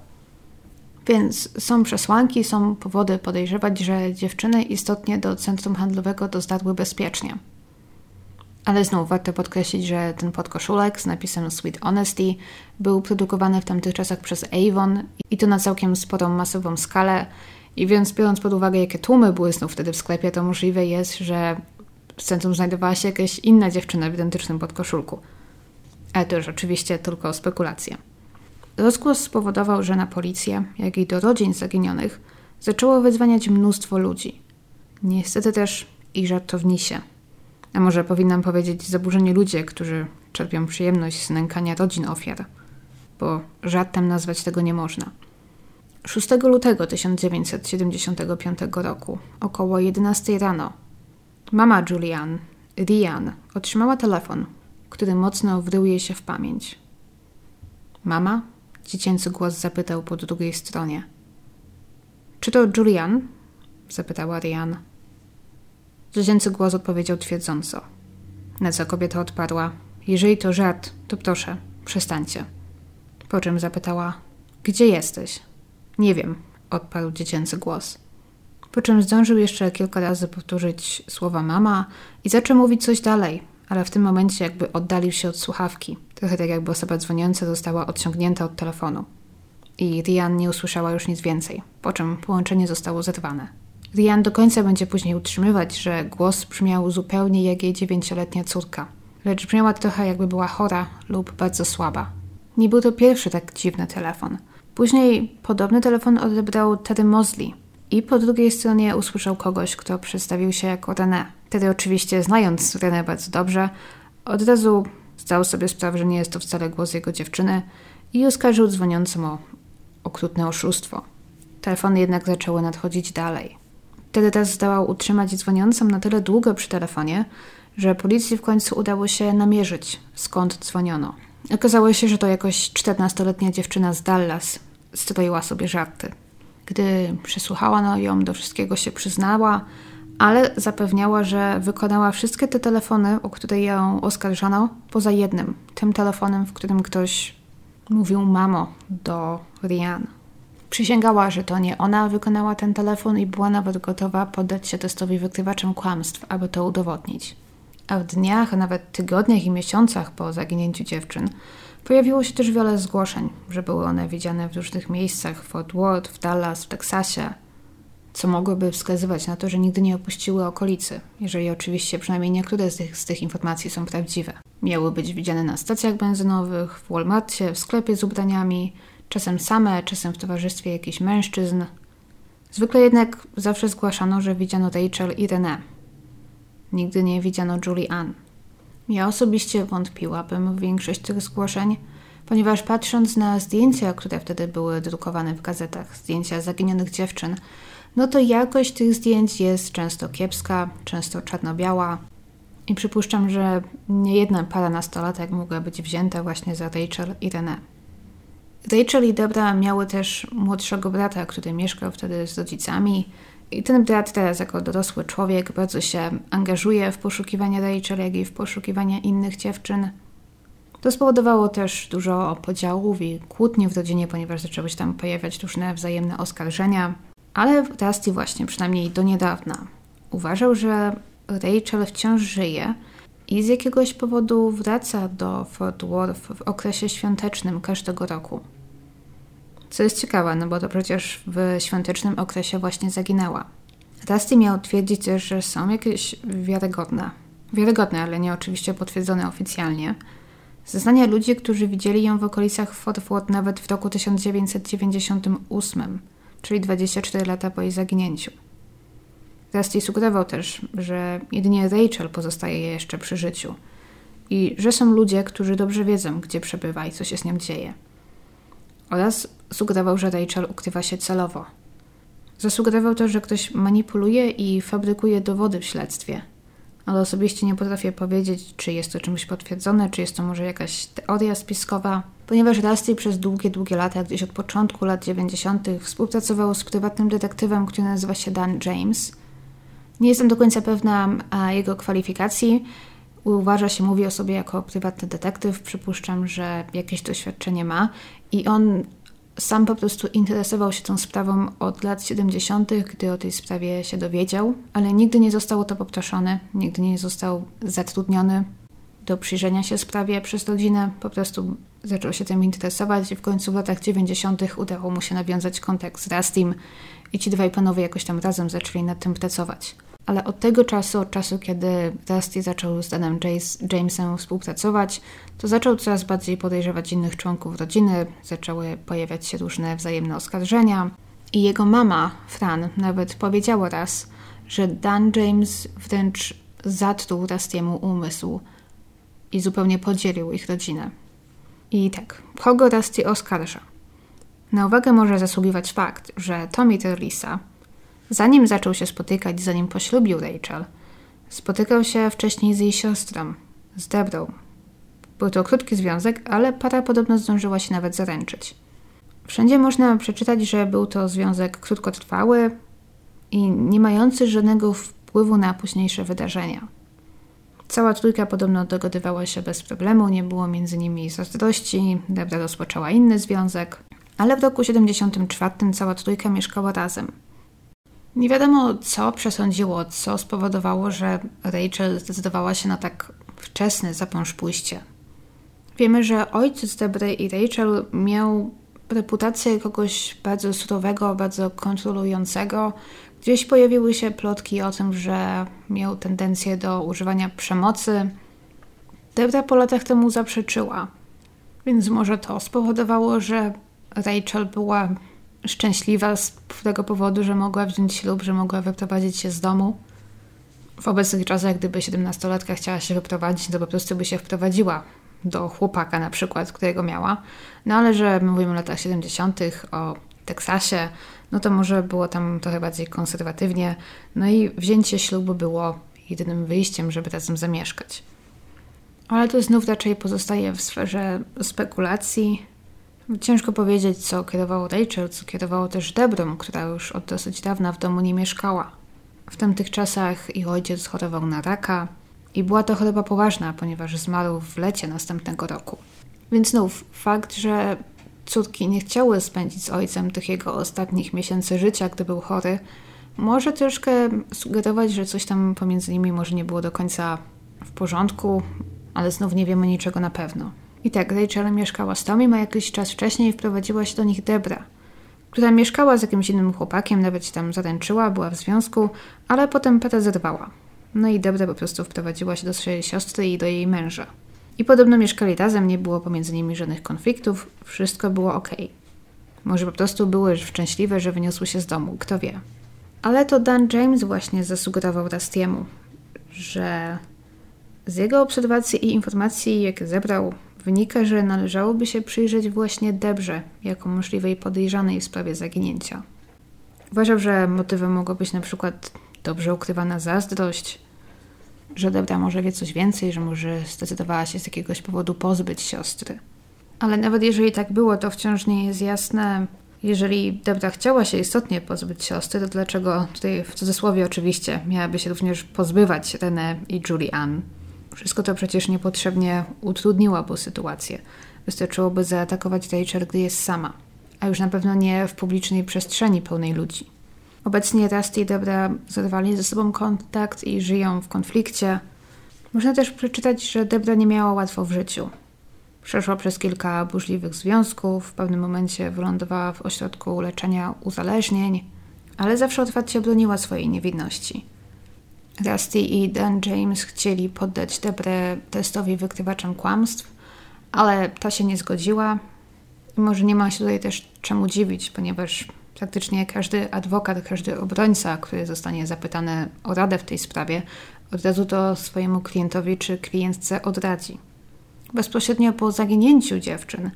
Więc są przesłanki, są powody podejrzewać, że dziewczyny istotnie do centrum handlowego dotarły bezpiecznie. Ale znów warto podkreślić, że ten podkoszulek z napisem Sweet Honesty był produkowany w tamtych czasach przez Avon i to na całkiem sporą, masową skalę. I więc biorąc pod uwagę, jakie tłumy były znów wtedy w sklepie, to możliwe jest, że w centrum znajdowała się jakaś inna dziewczyna w identycznym podkoszulku. Ale to już oczywiście tylko spekulacje. Rozgłos spowodował, że na policję, jak i do rodzin zaginionych zaczęło wyzwaniać mnóstwo ludzi. Niestety też i żartownisie. A może powinnam powiedzieć zaburzeni ludzie, którzy czerpią przyjemność z nękania rodzin ofiar, bo żartem nazwać tego nie można. 6 lutego 1975 roku, około 11 rano, mama Julian, Rian, otrzymała telefon, który mocno wrył jej się w pamięć. Mama Dziecięcy głos zapytał po drugiej stronie. Czy to Julian? zapytała Rian. Dziecięcy głos odpowiedział twierdząco. Na co kobieta odparła: Jeżeli to żart, to proszę, przestańcie. Po czym zapytała: Gdzie jesteś? Nie wiem, odparł dziecięcy głos. Po czym zdążył jeszcze kilka razy powtórzyć słowa mama i zaczął mówić coś dalej, ale w tym momencie jakby oddalił się od słuchawki, trochę tak jakby osoba dzwoniąca została odciągnięta od telefonu. I Rian nie usłyszała już nic więcej, po czym połączenie zostało zerwane. Rian do końca będzie później utrzymywać, że głos brzmiał zupełnie jak jej dziewięcioletnia córka, lecz brzmiała trochę jakby była chora lub bardzo słaba. Nie był to pierwszy tak dziwny telefon. Później podobny telefon odebrał Terry Mosley i po drugiej stronie usłyszał kogoś, kto przedstawił się jako René, Wtedy oczywiście, znając Renę bardzo dobrze, od razu zdał sobie sprawę, że nie jest to wcale głos jego dziewczyny i oskarżył dzwoniącym o okrutne oszustwo. Telefony jednak zaczęły nadchodzić dalej. Wtedy też zdołał utrzymać dzwoniącą na tyle długo przy telefonie, że policji w końcu udało się namierzyć, skąd dzwoniono. Okazało się, że to jakoś 14-letnia dziewczyna z Dallas stroiła sobie żarty. Gdy przesłuchała ją, do wszystkiego się przyznała, ale zapewniała, że wykonała wszystkie te telefony, o które ją oskarżano, poza jednym, tym telefonem, w którym ktoś mówił mamo do Rian. Przysięgała, że to nie ona wykonała ten telefon i była nawet gotowa poddać się testowi wykrywaczem kłamstw, aby to udowodnić. A w dniach, a nawet tygodniach i miesiącach po zaginięciu dziewczyn, Pojawiło się też wiele zgłoszeń, że były one widziane w różnych miejscach w Fort Worth, w Dallas, w Teksasie, co mogłoby wskazywać na to, że nigdy nie opuściły okolicy, jeżeli oczywiście przynajmniej niektóre z tych, z tych informacji są prawdziwe. Miały być widziane na stacjach benzynowych, w Walmartie, w sklepie z ubraniami, czasem same, czasem w towarzystwie jakichś mężczyzn. Zwykle jednak zawsze zgłaszano, że widziano Rachel i René. Nigdy nie widziano Julie Ann. Ja osobiście wątpiłabym w większość tych zgłoszeń, ponieważ patrząc na zdjęcia, które wtedy były drukowane w gazetach, zdjęcia zaginionych dziewczyn, no to jakość tych zdjęć jest często kiepska, często czarno-biała. I przypuszczam, że nie jedna para nastolatek mogła być wzięta właśnie za Rachel i René. Rachel i Debra miały też młodszego brata, który mieszkał wtedy z rodzicami. I ten brat teraz jako dorosły człowiek bardzo się angażuje w poszukiwanie Rachel, jak i w poszukiwanie innych dziewczyn. To spowodowało też dużo podziałów i kłótni w rodzinie, ponieważ zaczęły się tam pojawiać różne wzajemne oskarżenia. Ale Rusty właśnie, przynajmniej do niedawna, uważał, że Rachel wciąż żyje i z jakiegoś powodu wraca do Fort Worth w okresie świątecznym każdego roku. Co jest ciekawe, no bo to przecież w świątecznym okresie właśnie zaginęła. Rusty miał twierdzić że są jakieś wiarygodne, wiarygodne, ale nie oczywiście potwierdzone oficjalnie, zeznania ludzi, którzy widzieli ją w okolicach Fort Worth nawet w roku 1998 czyli 24 lata po jej zaginięciu. Rusty sugerował też, że jedynie Rachel pozostaje jeszcze przy życiu i że są ludzie, którzy dobrze wiedzą, gdzie przebywa i co się z nią dzieje. Oraz sugerował, że Rachel ukrywa się celowo. Zasugerował też, że ktoś manipuluje i fabrykuje dowody w śledztwie – ale osobiście nie potrafię powiedzieć, czy jest to czymś potwierdzone, czy jest to może jakaś teoria spiskowa, ponieważ Rusty przez długie, długie lata, gdzieś od początku lat 90., współpracował z prywatnym detektywem, który nazywa się Dan James. Nie jestem do końca pewna jego kwalifikacji. Uważa się, mówi o sobie jako prywatny detektyw. Przypuszczam, że jakieś doświadczenie ma i on sam po prostu interesował się tą sprawą od lat 70., gdy o tej sprawie się dowiedział, ale nigdy nie zostało to poproszone, nigdy nie został zatrudniony do przyjrzenia się sprawie przez rodzinę. Po prostu zaczął się tym interesować i w końcu w latach 90. udało mu się nawiązać kontakt z Rustym i ci dwaj panowie jakoś tam razem zaczęli nad tym pracować. Ale od tego czasu, od czasu, kiedy Rusty zaczął z Danem Jamesem współpracować, to zaczął coraz bardziej podejrzewać innych członków rodziny, zaczęły pojawiać się różne wzajemne oskarżenia. I jego mama, Fran, nawet powiedziała raz, że Dan James wręcz zatruł Rustiemu umysł i zupełnie podzielił ich rodzinę. I tak, kogo Rusty oskarża? Na uwagę może zasługiwać fakt, że Tommy Terlisa, Zanim zaczął się spotykać, zanim poślubił Rachel, spotykał się wcześniej z jej siostrą, z Debrą. Był to krótki związek, ale para podobno zdążyła się nawet zaręczyć. Wszędzie można przeczytać, że był to związek krótkotrwały i nie mający żadnego wpływu na późniejsze wydarzenia. Cała trójka podobno dogodywała się bez problemu, nie było między nimi zazdrości, Debra rozpoczęła inny związek, ale w roku 74 cała trójka mieszkała razem – nie wiadomo, co przesądziło, co spowodowało, że Rachel zdecydowała się na tak wczesne zapąż pójście. Wiemy, że ojciec Debry i Rachel miał reputację kogoś bardzo surowego, bardzo kontrolującego. Gdzieś pojawiły się plotki o tym, że miał tendencję do używania przemocy. Debra po latach temu zaprzeczyła, więc może to spowodowało, że Rachel była szczęśliwa z tego powodu, że mogła wziąć ślub, że mogła wyprowadzić się z domu. W obecnych czasach, gdyby 17-latka chciała się wyprowadzić, to po prostu by się wprowadziła do chłopaka na przykład, którego miała. No ale że mówimy o latach 70., o Teksasie, no to może było tam trochę bardziej konserwatywnie. No i wzięcie ślubu było jedynym wyjściem, żeby razem zamieszkać. Ale to znów raczej pozostaje w sferze spekulacji, Ciężko powiedzieć, co kierowało Rachel, co kierowało też Debrą, która już od dosyć dawna w domu nie mieszkała. W tamtych czasach ich ojciec chorował na raka i była to choroba poważna, ponieważ zmarł w lecie następnego roku. Więc znów fakt, że córki nie chciały spędzić z ojcem tych jego ostatnich miesięcy życia, gdy był chory, może troszkę sugerować, że coś tam pomiędzy nimi może nie było do końca w porządku, ale znów nie wiemy niczego na pewno. I tak, Rachel mieszkała z Tomim, a jakiś czas wcześniej wprowadziła się do nich Debra, która mieszkała z jakimś innym chłopakiem, nawet się tam zaręczyła, była w związku, ale potem Peta zerwała. No i Debra po prostu wprowadziła się do swojej siostry i do jej męża. I podobno mieszkali razem, nie było pomiędzy nimi żadnych konfliktów, wszystko było ok. Może po prostu były szczęśliwe, że wyniosły się z domu, kto wie. Ale to Dan James właśnie zasugerował Rustiemu, że z jego obserwacji i informacji, jakie zebrał, wynika, że należałoby się przyjrzeć właśnie Debrze jako możliwej podejrzanej w sprawie zaginięcia. Uważał, że motywem mogło być na przykład dobrze ukrywana zazdrość, że Debra może wie coś więcej, że może zdecydowała się z jakiegoś powodu pozbyć siostry. Ale nawet jeżeli tak było, to wciąż nie jest jasne, jeżeli Debra chciała się istotnie pozbyć siostry, to dlaczego tutaj w cudzysłowie oczywiście miałaby się również pozbywać René i Julie Ann? Wszystko to przecież niepotrzebnie utrudniłaby sytuację. Wystarczyłoby zaatakować Rachel, gdy jest sama, a już na pewno nie w publicznej przestrzeni pełnej ludzi. Obecnie Rusty i Debra zerwali ze sobą kontakt i żyją w konflikcie. Można też przeczytać, że Debra nie miała łatwo w życiu. Przeszła przez kilka burzliwych związków, w pewnym momencie wylądowała w ośrodku leczenia uzależnień, ale zawsze otwarcie broniła swojej niewinności. Rusty i Dan James chcieli poddać Debrę testowi wykrywaczem kłamstw, ale ta się nie zgodziła. I może nie ma się tutaj też czemu dziwić, ponieważ praktycznie każdy adwokat, każdy obrońca, który zostanie zapytany o radę w tej sprawie, od razu to swojemu klientowi czy klientce odradzi. Bezpośrednio po zaginięciu dziewczyn,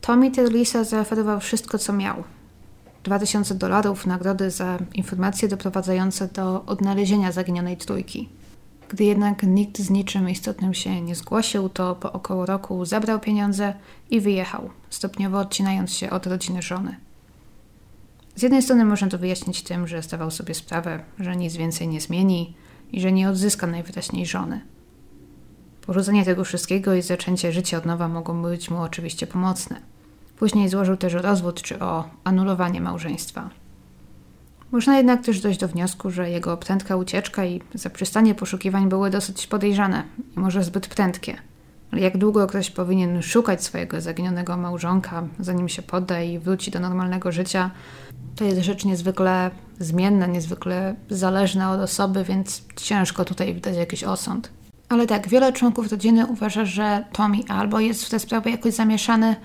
Tommy Terlisa zaoferował wszystko, co miał. 2000 dolarów nagrody za informacje doprowadzające do odnalezienia zaginionej trójki. Gdy jednak nikt z niczym istotnym się nie zgłosił, to po około roku zabrał pieniądze i wyjechał, stopniowo odcinając się od rodziny żony. Z jednej strony można to wyjaśnić tym, że zdawał sobie sprawę, że nic więcej nie zmieni i że nie odzyska najwyraźniej żony. Porzucenie tego wszystkiego i zaczęcie życia od nowa mogą być mu oczywiście pomocne. Później złożył też o rozwód czy o anulowanie małżeństwa. Można jednak też dojść do wniosku, że jego prędka ucieczka i zaprzestanie poszukiwań były dosyć podejrzane i może zbyt prędkie. Jak długo ktoś powinien szukać swojego zaginionego małżonka, zanim się podda i wróci do normalnego życia, to jest rzecz niezwykle zmienna, niezwykle zależna od osoby, więc ciężko tutaj widać jakiś osąd. Ale tak, wiele członków rodziny uważa, że Tommy albo jest w tę sprawę jakoś zamieszany,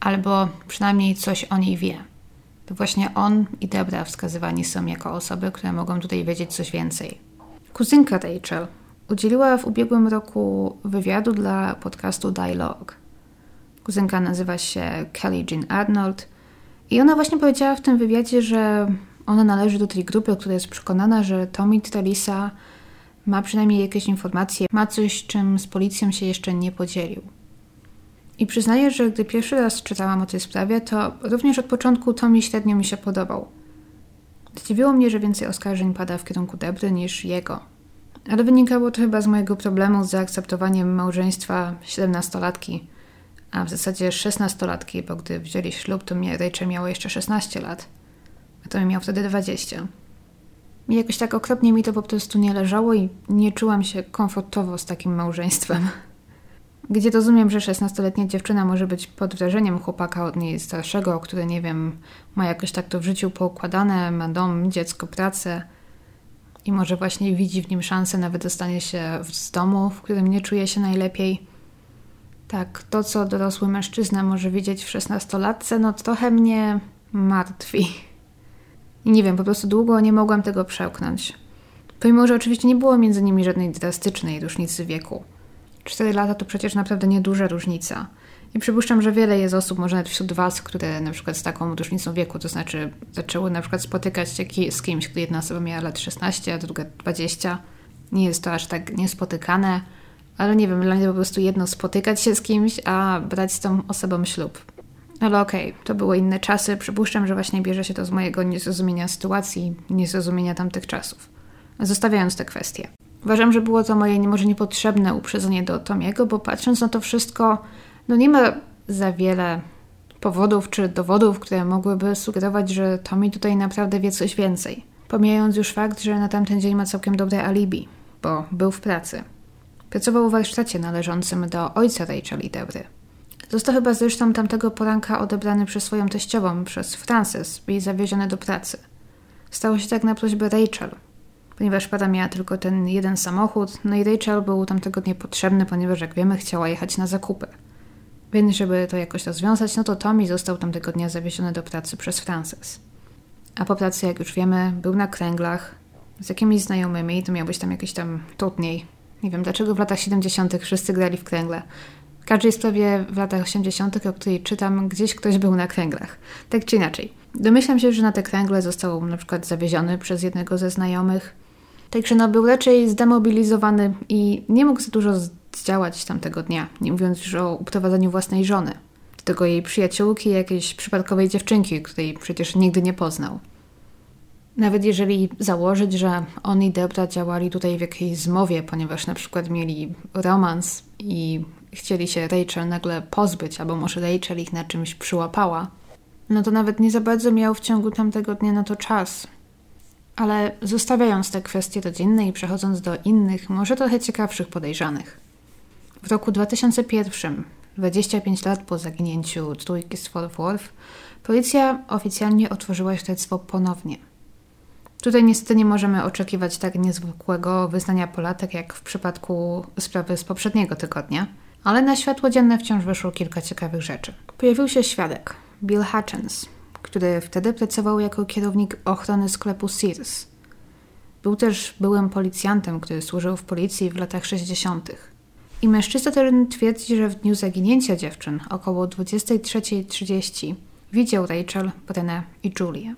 albo przynajmniej coś o niej wie. To właśnie on i Debra wskazywani są jako osoby, które mogą tutaj wiedzieć coś więcej. Kuzynka Rachel udzieliła w ubiegłym roku wywiadu dla podcastu Dialogue. Kuzynka nazywa się Kelly Jean Arnold i ona właśnie powiedziała w tym wywiadzie, że ona należy do tej grupy, która jest przekonana, że Tommy Trelisa ma przynajmniej jakieś informacje, ma coś, czym z policją się jeszcze nie podzielił. I przyznaję, że gdy pierwszy raz czytałam o tej sprawie, to również od początku Tommy średnio mi się podobał. Zdziwiło mnie, że więcej oskarżeń pada w kierunku Debry niż jego. Ale wynikało to chyba z mojego problemu z zaakceptowaniem małżeństwa 17-latki, a w zasadzie 16-latki, bo gdy wzięli ślub, to mnie Rachel miało jeszcze 16 lat, a to miał wtedy 20. I jakoś tak okropnie mi to po prostu nie leżało i nie czułam się komfortowo z takim małżeństwem. Gdzie rozumiem, że 16-letnia dziewczyna może być pod wrażeniem chłopaka od niej starszego, który, nie wiem, ma jakoś tak to w życiu poukładane, ma dom, dziecko, pracę i może właśnie widzi w nim szansę na wydostanie się z domu, w którym nie czuje się najlepiej. Tak, to co dorosły mężczyzna może widzieć w 16-latce, no trochę mnie martwi. I nie wiem, po prostu długo nie mogłam tego przełknąć. Pomimo, że oczywiście nie było między nimi żadnej drastycznej różnicy wieku. Cztery lata to przecież naprawdę nieduża różnica. I przypuszczam, że wiele jest osób, może nawet wśród Was, które na przykład z taką różnicą wieku, to znaczy zaczęły na przykład spotykać się z kimś, gdy jedna osoba miała lat 16, a druga 20. Nie jest to aż tak niespotykane, ale nie wiem, dla mnie po prostu jedno spotykać się z kimś, a brać z tą osobą ślub. Ale okej, okay, to były inne czasy. Przypuszczam, że właśnie bierze się to z mojego niezrozumienia sytuacji, niezrozumienia tamtych czasów. Zostawiając te kwestie. Uważam, że było to moje może niepotrzebne uprzedzenie do Tomiego, bo patrząc na to wszystko, no nie ma za wiele powodów czy dowodów, które mogłyby sugerować, że Tommy tutaj naprawdę wie coś więcej. Pomijając już fakt, że na tamten dzień ma całkiem dobre alibi, bo był w pracy. Pracował w warsztacie należącym do ojca Rachel i Debry. Został chyba zresztą tamtego poranka odebrany przez swoją teściową, przez Frances i zawieziony do pracy. Stało się tak na prośbę Rachel, ponieważ para miała tylko ten jeden samochód, no i Rachel był tamtego dnia potrzebny, ponieważ jak wiemy chciała jechać na zakupy. Więc żeby to jakoś rozwiązać, no to Tommy został tamtego dnia zawieziony do pracy przez Frances. A po pracy, jak już wiemy, był na kręglach z jakimiś znajomymi, to miał być tam jakiś tam trudniej. Nie wiem, dlaczego w latach 70. wszyscy grali w kręgle. W każdej sprawie w latach 80., o której czytam, gdzieś ktoś był na kręglach. Tak czy inaczej. Domyślam się, że na te kręgle został na przykład zawieziony przez jednego ze znajomych. Także no, był raczej zdemobilizowany i nie mógł za dużo zdziałać tamtego dnia, nie mówiąc już o uprowadzeniu własnej żony. Do tego jej przyjaciółki, jakiejś przypadkowej dziewczynki, której przecież nigdy nie poznał. Nawet jeżeli założyć, że on i Debra działali tutaj w jakiejś zmowie, ponieważ na przykład mieli romans i chcieli się Rachel nagle pozbyć, albo może Rachel ich na czymś przyłapała, no to nawet nie za bardzo miał w ciągu tamtego dnia na to czas. Ale zostawiając te kwestie rodzinne i przechodząc do innych, może trochę ciekawszych podejrzanych. W roku 2001, 25 lat po zaginięciu trójki z Fort Worth, policja oficjalnie otworzyła śledztwo ponownie. Tutaj niestety nie możemy oczekiwać tak niezwykłego wyznania polatek jak w przypadku sprawy z poprzedniego tygodnia, ale na światło dzienne wciąż wyszło kilka ciekawych rzeczy. Pojawił się świadek, Bill Hutchins, który wtedy pracował jako kierownik ochrony sklepu Sears. Był też byłym policjantem, który służył w policji w latach 60. I mężczyzna ten twierdzi, że w dniu zaginięcia dziewczyn około 23.30 widział Rachel, Brenę i Julię.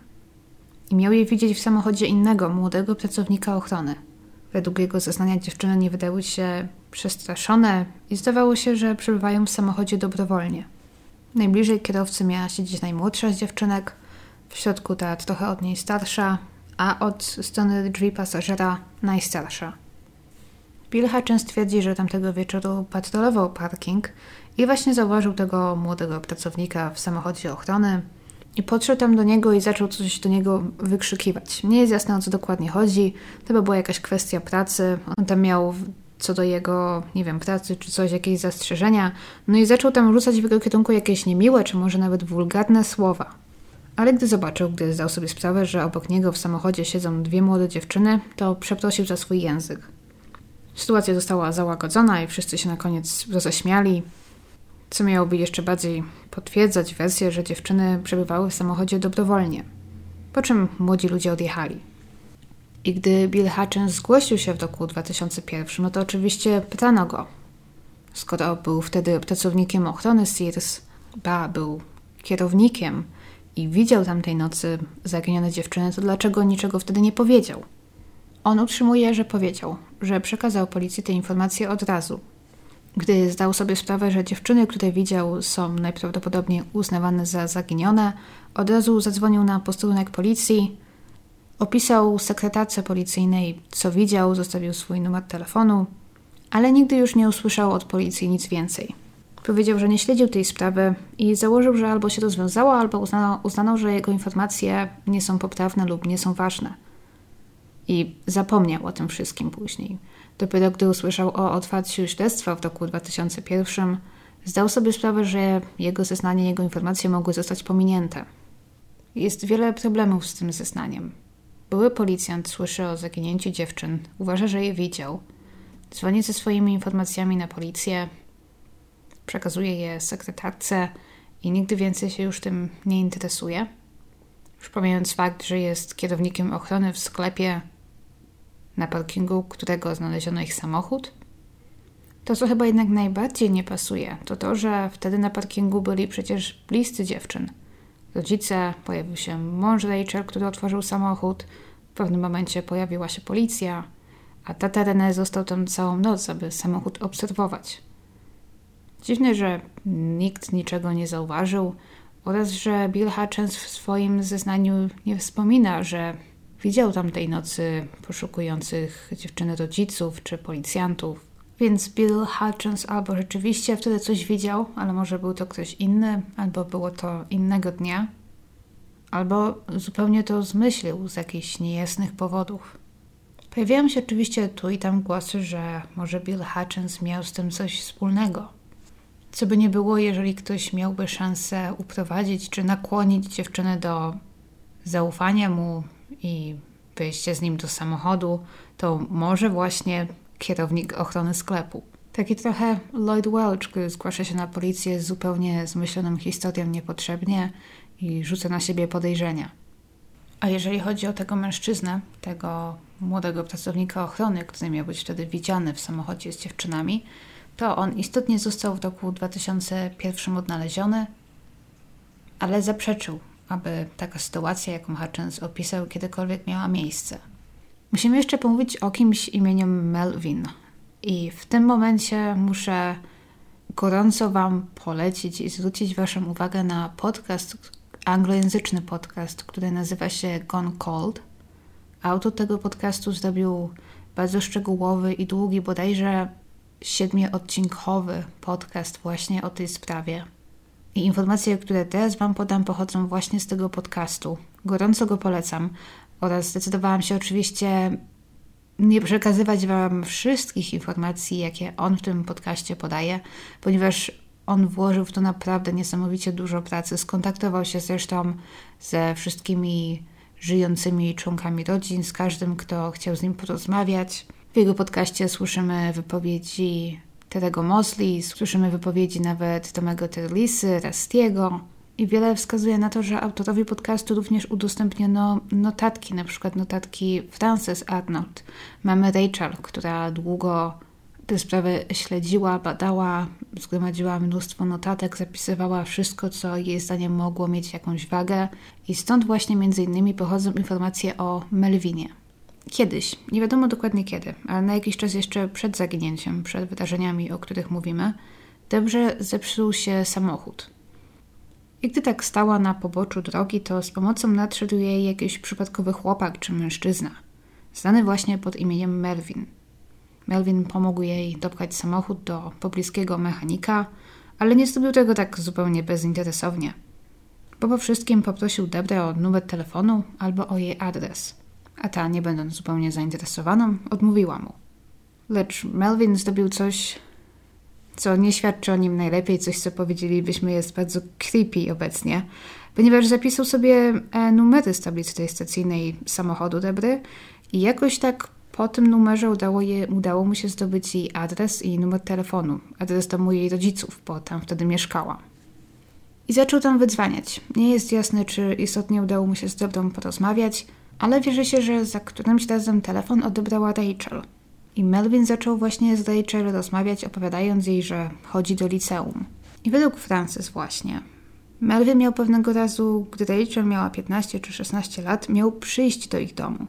I miał je widzieć w samochodzie innego, młodego pracownika ochrony. Według jego zeznania dziewczyny nie wydały się przestraszone i zdawało się, że przebywają w samochodzie dobrowolnie. Najbliżej kierowcy miała siedzieć najmłodsza z dziewczynek, w środku ta trochę od niej starsza, a od strony drzwi pasażera najstarsza. Bill Hutchins twierdzi, że tamtego wieczoru patrolował parking i właśnie zauważył tego młodego pracownika w samochodzie ochrony i podszedł tam do niego i zaczął coś do niego wykrzykiwać. Nie jest jasne o co dokładnie chodzi, by była jakaś kwestia pracy. On tam miał co do jego, nie wiem, pracy czy coś, jakieś zastrzeżenia. No i zaczął tam rzucać w jego kierunku jakieś niemiłe, czy może nawet wulgarne słowa. Ale gdy zobaczył, gdy zdał sobie sprawę, że obok niego w samochodzie siedzą dwie młode dziewczyny, to przeprosił za swój język. Sytuacja została załagodzona i wszyscy się na koniec roześmiali, co miałoby jeszcze bardziej potwierdzać wersję, że dziewczyny przebywały w samochodzie dobrowolnie. Po czym młodzi ludzie odjechali. I gdy Bill Hutchins zgłosił się w roku 2001, no to oczywiście pytano go. Skoro był wtedy pracownikiem ochrony Sears, ba, był kierownikiem i widział tamtej nocy zaginione dziewczyny, to dlaczego niczego wtedy nie powiedział? On utrzymuje, że powiedział, że przekazał policji te informacje od razu. Gdy zdał sobie sprawę, że dziewczyny, które widział, są najprawdopodobniej uznawane za zaginione, od razu zadzwonił na posterunek policji, Opisał sekretarce policyjnej, co widział, zostawił swój numer telefonu, ale nigdy już nie usłyszał od policji nic więcej. Powiedział, że nie śledził tej sprawy i założył, że albo się rozwiązało, albo uznano, uznano, że jego informacje nie są poprawne lub nie są ważne. I zapomniał o tym wszystkim później. Dopiero gdy usłyszał o otwarciu śledztwa w roku 2001, zdał sobie sprawę, że jego zeznanie, jego informacje mogły zostać pominięte. Jest wiele problemów z tym zeznaniem. Były policjant słyszy o zaginięciu dziewczyn, uważa, że je widział. Dzwoni ze swoimi informacjami na policję, przekazuje je sekretarce i nigdy więcej się już tym nie interesuje. Już pomijając fakt, że jest kierownikiem ochrony w sklepie, na parkingu którego znaleziono ich samochód. To, co chyba jednak najbardziej nie pasuje, to to, że wtedy na parkingu byli przecież bliscy dziewczyn – rodzice, pojawił się mąż Rachel, który otworzył samochód. W pewnym momencie pojawiła się policja, a tata René został tam całą noc, aby samochód obserwować. Dziwne, że nikt niczego nie zauważył oraz, że Bill Hutchins w swoim zeznaniu nie wspomina, że widział tam tej nocy poszukujących dziewczyny rodziców czy policjantów. Więc Bill Hutchins albo rzeczywiście wtedy coś widział, ale może był to ktoś inny, albo było to innego dnia, albo zupełnie to zmyślił z jakichś niejasnych powodów. Pojawiają się oczywiście tu i tam głosy, że może Bill Hutchins miał z tym coś wspólnego. Co by nie było, jeżeli ktoś miałby szansę uprowadzić czy nakłonić dziewczynę do zaufania mu i wyjścia z nim do samochodu, to może właśnie kierownik ochrony sklepu. Taki trochę Lloyd Welch, który zgłasza się na policję z zupełnie zmyśloną historią niepotrzebnie i rzuca na siebie podejrzenia. A jeżeli chodzi o tego mężczyznę, tego młodego pracownika ochrony, który miał być wtedy widziany w samochodzie z dziewczynami, to on istotnie został w roku 2001 odnaleziony, ale zaprzeczył, aby taka sytuacja, jaką Hutchins opisał, kiedykolwiek miała miejsce. Musimy jeszcze pomówić o kimś imieniem Melvin. I w tym momencie muszę gorąco Wam polecić i zwrócić Waszą uwagę na podcast, anglojęzyczny podcast, który nazywa się Gone Cold. Autor tego podcastu zrobił bardzo szczegółowy i długi, bodajże siedmioodcinkowy podcast właśnie o tej sprawie. I informacje, które teraz Wam podam, pochodzą właśnie z tego podcastu. Gorąco go polecam oraz zdecydowałam się oczywiście nie przekazywać Wam wszystkich informacji, jakie on w tym podcaście podaje, ponieważ on włożył w to naprawdę niesamowicie dużo pracy. Skontaktował się zresztą ze wszystkimi żyjącymi członkami rodzin, z każdym, kto chciał z nim porozmawiać. W jego podcaście słyszymy wypowiedzi Terego Mosley, słyszymy wypowiedzi nawet Tomego Terlisy, Rastiego i wiele wskazuje na to, że autorowi podcastu również udostępniono notatki, na przykład notatki Frances Arnold. Mamy Rachel, która długo tę sprawę śledziła, badała, zgromadziła mnóstwo notatek, zapisywała wszystko, co jej zdaniem mogło mieć jakąś wagę i stąd właśnie między innymi pochodzą informacje o Melvinie. Kiedyś, nie wiadomo dokładnie kiedy, ale na jakiś czas jeszcze przed zaginięciem, przed wydarzeniami, o których mówimy, dobrze zepsuł się samochód. I gdy tak stała na poboczu drogi, to z pomocą nadszedł jej jakiś przypadkowy chłopak czy mężczyzna, znany właśnie pod imieniem Melvin. Melvin pomógł jej dopchać samochód do pobliskiego mechanika, ale nie zrobił tego tak zupełnie bezinteresownie. Bo po wszystkim poprosił Debrę o numer telefonu albo o jej adres – a ta, nie będąc zupełnie zainteresowaną, odmówiła mu. Lecz Melvin zrobił coś, co nie świadczy o nim najlepiej, coś co powiedzielibyśmy jest bardzo creepy obecnie, ponieważ zapisał sobie e, numery z tablicy rejestracyjnej samochodu Debry i jakoś tak po tym numerze udało, je, udało mu się zdobyć jej adres i numer telefonu, adres domu jej rodziców, bo tam wtedy mieszkała. I zaczął tam wydzwaniać. Nie jest jasne, czy istotnie udało mu się z Dobrą porozmawiać, ale wierzy się, że za którymś razem telefon odebrała Rachel. I Melvin zaczął właśnie z Rachel rozmawiać, opowiadając jej, że chodzi do liceum. I według Frances właśnie. Melvin miał pewnego razu, gdy Rachel miała 15 czy 16 lat, miał przyjść do ich domu.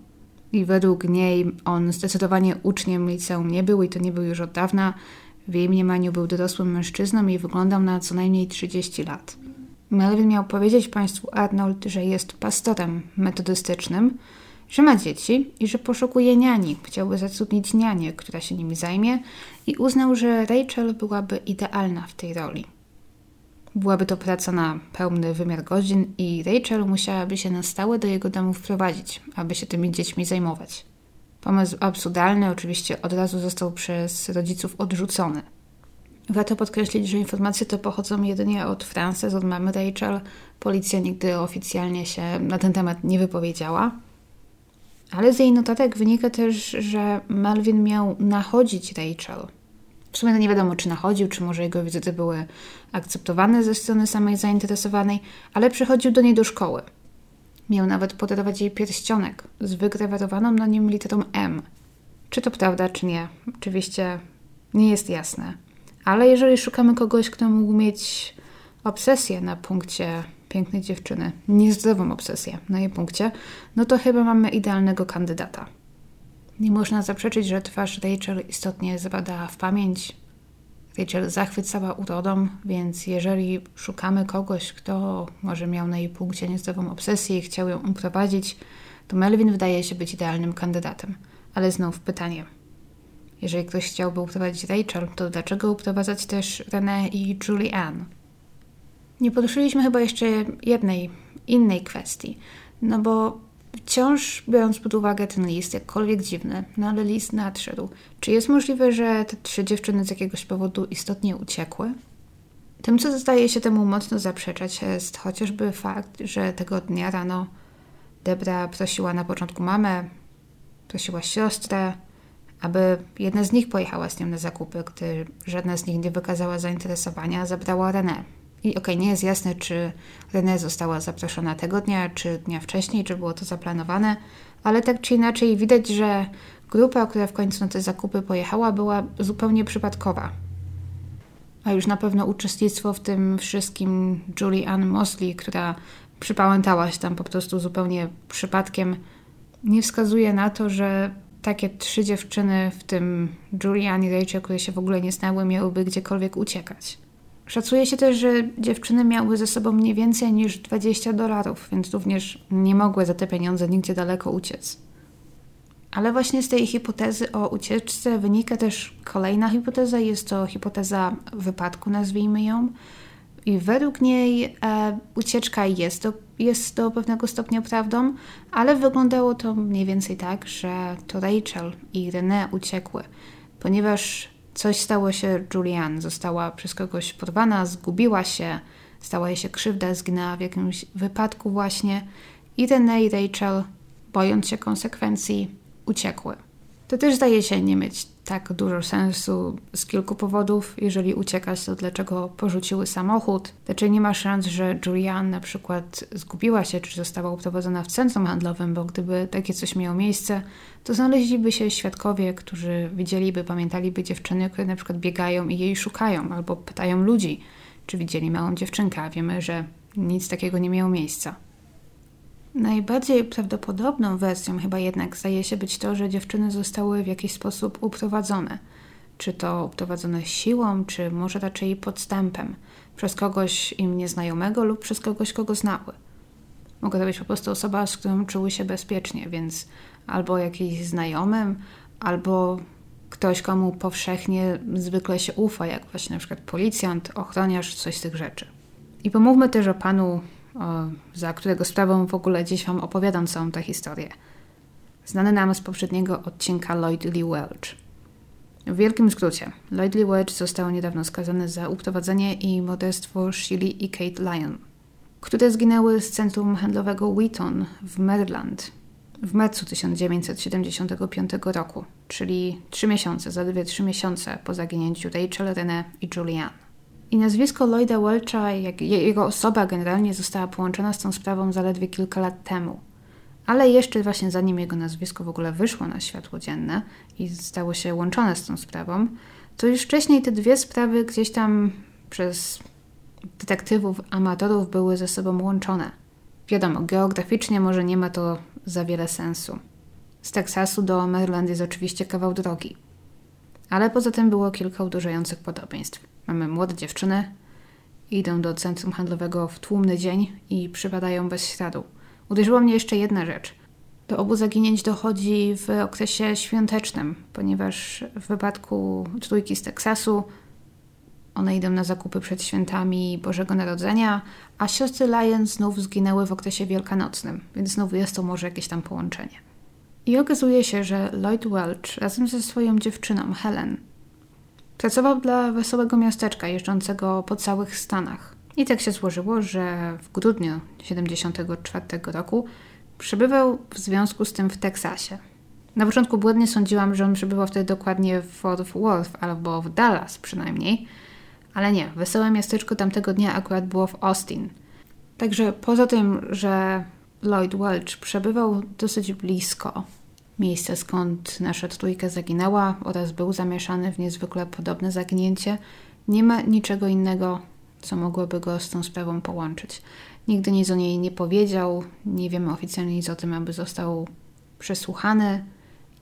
I według niej on zdecydowanie uczniem liceum nie był i to nie był już od dawna. W jej mniemaniu był dorosłym mężczyzną i wyglądał na co najmniej 30 lat. Melvin miał powiedzieć państwu Arnold, że jest pastorem metodystycznym, że ma dzieci i że poszukuje niani. Chciałby zatrudnić nianię, która się nimi zajmie i uznał, że Rachel byłaby idealna w tej roli. Byłaby to praca na pełny wymiar godzin i Rachel musiałaby się na stałe do jego domu wprowadzić, aby się tymi dziećmi zajmować. Pomysł absurdalny oczywiście od razu został przez rodziców odrzucony – Warto podkreślić, że informacje te pochodzą jedynie od Frances, od mamy Rachel. Policja nigdy oficjalnie się na ten temat nie wypowiedziała. Ale z jej notatek wynika też, że Melvin miał nachodzić Rachel. W sumie to nie wiadomo, czy nachodził, czy może jego wizyty były akceptowane ze strony samej zainteresowanej, ale przychodził do niej do szkoły. Miał nawet podarować jej pierścionek z wygrawerowaną na nim literą M. Czy to prawda, czy nie? Oczywiście nie jest jasne. Ale jeżeli szukamy kogoś, kto mógł mieć obsesję na punkcie pięknej dziewczyny, niezdrową obsesję na jej punkcie, no to chyba mamy idealnego kandydata. Nie można zaprzeczyć, że twarz Rachel istotnie zapada w pamięć. Rachel zachwycała urodą, więc jeżeli szukamy kogoś, kto może miał na jej punkcie niezdrową obsesję i chciał ją uprowadzić, to Melvin wydaje się być idealnym kandydatem. Ale znów pytanie – jeżeli ktoś chciałby uprowadzić Rachel, to dlaczego uprowadzać też René i Julie Ann? Nie poruszyliśmy chyba jeszcze jednej innej kwestii, no bo wciąż biorąc pod uwagę ten list, jakkolwiek dziwny, no ale list nadszedł. Czy jest możliwe, że te trzy dziewczyny z jakiegoś powodu istotnie uciekły? Tym, co zdaje się temu mocno zaprzeczać, jest chociażby fakt, że tego dnia rano Debra prosiła na początku mamę, prosiła siostrę, aby jedna z nich pojechała z nią na zakupy, gdy żadna z nich nie wykazała zainteresowania, zabrała René. I okej, okay, nie jest jasne, czy René została zaproszona tego dnia, czy dnia wcześniej, czy było to zaplanowane, ale tak czy inaczej widać, że grupa, która w końcu na te zakupy pojechała, była zupełnie przypadkowa. A już na pewno uczestnictwo w tym wszystkim Julie Ann Mosley, która przypałętała się tam po prostu zupełnie przypadkiem, nie wskazuje na to, że takie trzy dziewczyny, w tym Julian i Rachel, które się w ogóle nie znały, miałyby gdziekolwiek uciekać. Szacuje się też, że dziewczyny miały ze sobą nie więcej niż 20 dolarów, więc również nie mogły za te pieniądze nigdzie daleko uciec. Ale właśnie z tej hipotezy o ucieczce wynika też kolejna hipoteza, jest to hipoteza wypadku, nazwijmy ją, i według niej e, ucieczka jest do, jest do pewnego stopnia prawdą, ale wyglądało to mniej więcej tak, że to Rachel i René uciekły, ponieważ coś stało się Julian. Została przez kogoś porwana, zgubiła się, stała jej się krzywda, zginęła w jakimś wypadku właśnie i René i Rachel, bojąc się konsekwencji, uciekły. To też zdaje się nie mieć tak dużo sensu z kilku powodów. Jeżeli uciekać, to dlaczego porzuciły samochód? Dlaczego nie ma szans, że Julian na przykład zgubiła się, czy została uprowadzona w centrum handlowym, bo gdyby takie coś miało miejsce, to znaleźliby się świadkowie, którzy widzieliby, pamiętaliby dziewczyny, które na przykład biegają i jej szukają, albo pytają ludzi, czy widzieli małą dziewczynkę, a wiemy, że nic takiego nie miało miejsca. Najbardziej prawdopodobną wersją chyba jednak zdaje się być to, że dziewczyny zostały w jakiś sposób uprowadzone. Czy to uprowadzone siłą, czy może raczej podstępem, przez kogoś im nieznajomego lub przez kogoś, kogo znały. Mogła to być po prostu osoba, z którą czuły się bezpiecznie, więc albo jakiś znajomym, albo ktoś, komu powszechnie zwykle się ufa, jak właśnie na przykład policjant, ochroniarz, coś z tych rzeczy. I pomówmy też o panu za którego sprawą w ogóle dziś Wam opowiadam całą tę historię. Znany nam z poprzedniego odcinka Lloyd Lee Welch. W wielkim skrócie, Lloyd Lee Welch został niedawno skazany za uprowadzenie i morderstwo Shirley i Kate Lyon, które zginęły z centrum handlowego Wheaton w Maryland w marcu 1975 roku, czyli trzy miesiące, zaledwie trzy miesiące po zaginięciu Rachel, René i Julianne. I nazwisko Lloyda Welcha, jak jego osoba generalnie została połączona z tą sprawą zaledwie kilka lat temu. Ale jeszcze właśnie zanim jego nazwisko w ogóle wyszło na światło dzienne i stało się łączone z tą sprawą, to już wcześniej te dwie sprawy gdzieś tam przez detektywów, amatorów były ze sobą łączone. Wiadomo, geograficznie może nie ma to za wiele sensu. Z Teksasu do Maryland jest oczywiście kawał drogi. Ale poza tym było kilka uderzających podobieństw. Mamy młode dziewczyny, idą do centrum handlowego w tłumny dzień i przypadają bez śladu. Uderzyła mnie jeszcze jedna rzecz. Do obu zaginięć dochodzi w okresie świątecznym, ponieważ w wypadku trójki z Teksasu one idą na zakupy przed świętami Bożego Narodzenia, a siostry Lyon znów zginęły w okresie wielkanocnym, więc znowu jest to może jakieś tam połączenie. I okazuje się, że Lloyd Welch razem ze swoją dziewczyną Helen Pracował dla wesołego miasteczka jeżdżącego po całych Stanach. I tak się złożyło, że w grudniu 1974 roku przebywał w związku z tym w Teksasie. Na początku błędnie sądziłam, że on przebywał wtedy dokładnie w Fort Worth albo w Dallas przynajmniej, ale nie, wesołe miasteczko tamtego dnia akurat było w Austin. Także poza tym, że Lloyd Welch przebywał dosyć blisko miejsce, skąd nasza trójka zaginęła oraz był zamieszany w niezwykle podobne zaginięcie, nie ma niczego innego, co mogłoby go z tą sprawą połączyć. Nigdy nic o niej nie powiedział, nie wiemy oficjalnie nic o tym, aby został przesłuchany.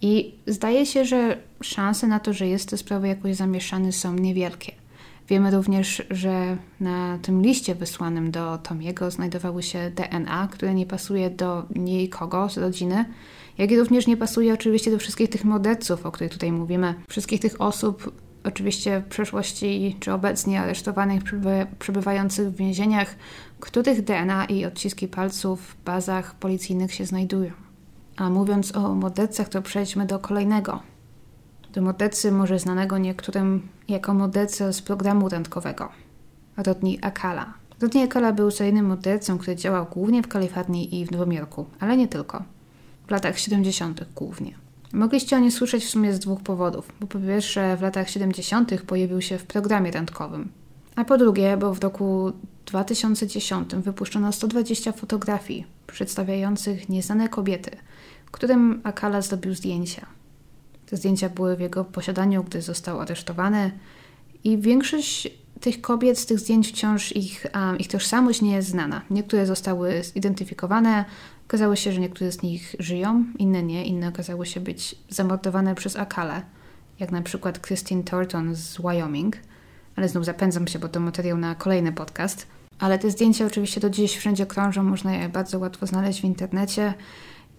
I zdaje się, że szanse na to, że jest to sprawa jakoś zamieszany są niewielkie. Wiemy również, że na tym liście wysłanym do Tomiego znajdowały się DNA, które nie pasuje do nikogo z rodziny, jak i również nie pasuje oczywiście do wszystkich tych morderców, o których tutaj mówimy, wszystkich tych osób, oczywiście w przeszłości czy obecnie aresztowanych, przebywających w więzieniach, których DNA i odciski palców w bazach policyjnych się znajdują. A mówiąc o mordercach, to przejdźmy do kolejnego. Do mordercy może znanego niektórym jako mordercę z programu randkowego. Rodney Akala. Rodney Akala był seryjnym mordercą, który działał głównie w Kalifornii i w Nowym Jorku, ale nie tylko. W latach 70. głównie. Mogliście o nie słyszeć w sumie z dwóch powodów, bo po pierwsze w latach 70. pojawił się w programie randkowym, a po drugie, bo w roku 2010 wypuszczono 120 fotografii przedstawiających nieznane kobiety, którym Akala zrobił zdjęcia. Te zdjęcia były w jego posiadaniu, gdy został aresztowany i większość tych kobiet z tych zdjęć wciąż ich, um, ich tożsamość nie jest znana. Niektóre zostały zidentyfikowane, okazało się, że niektóre z nich żyją, inne nie, inne okazały się być zamordowane przez Akale, jak na przykład Christine Thornton z Wyoming. Ale znów zapędzam się, bo to materiał na kolejny podcast. Ale te zdjęcia oczywiście do dziś wszędzie krążą, można je bardzo łatwo znaleźć w internecie.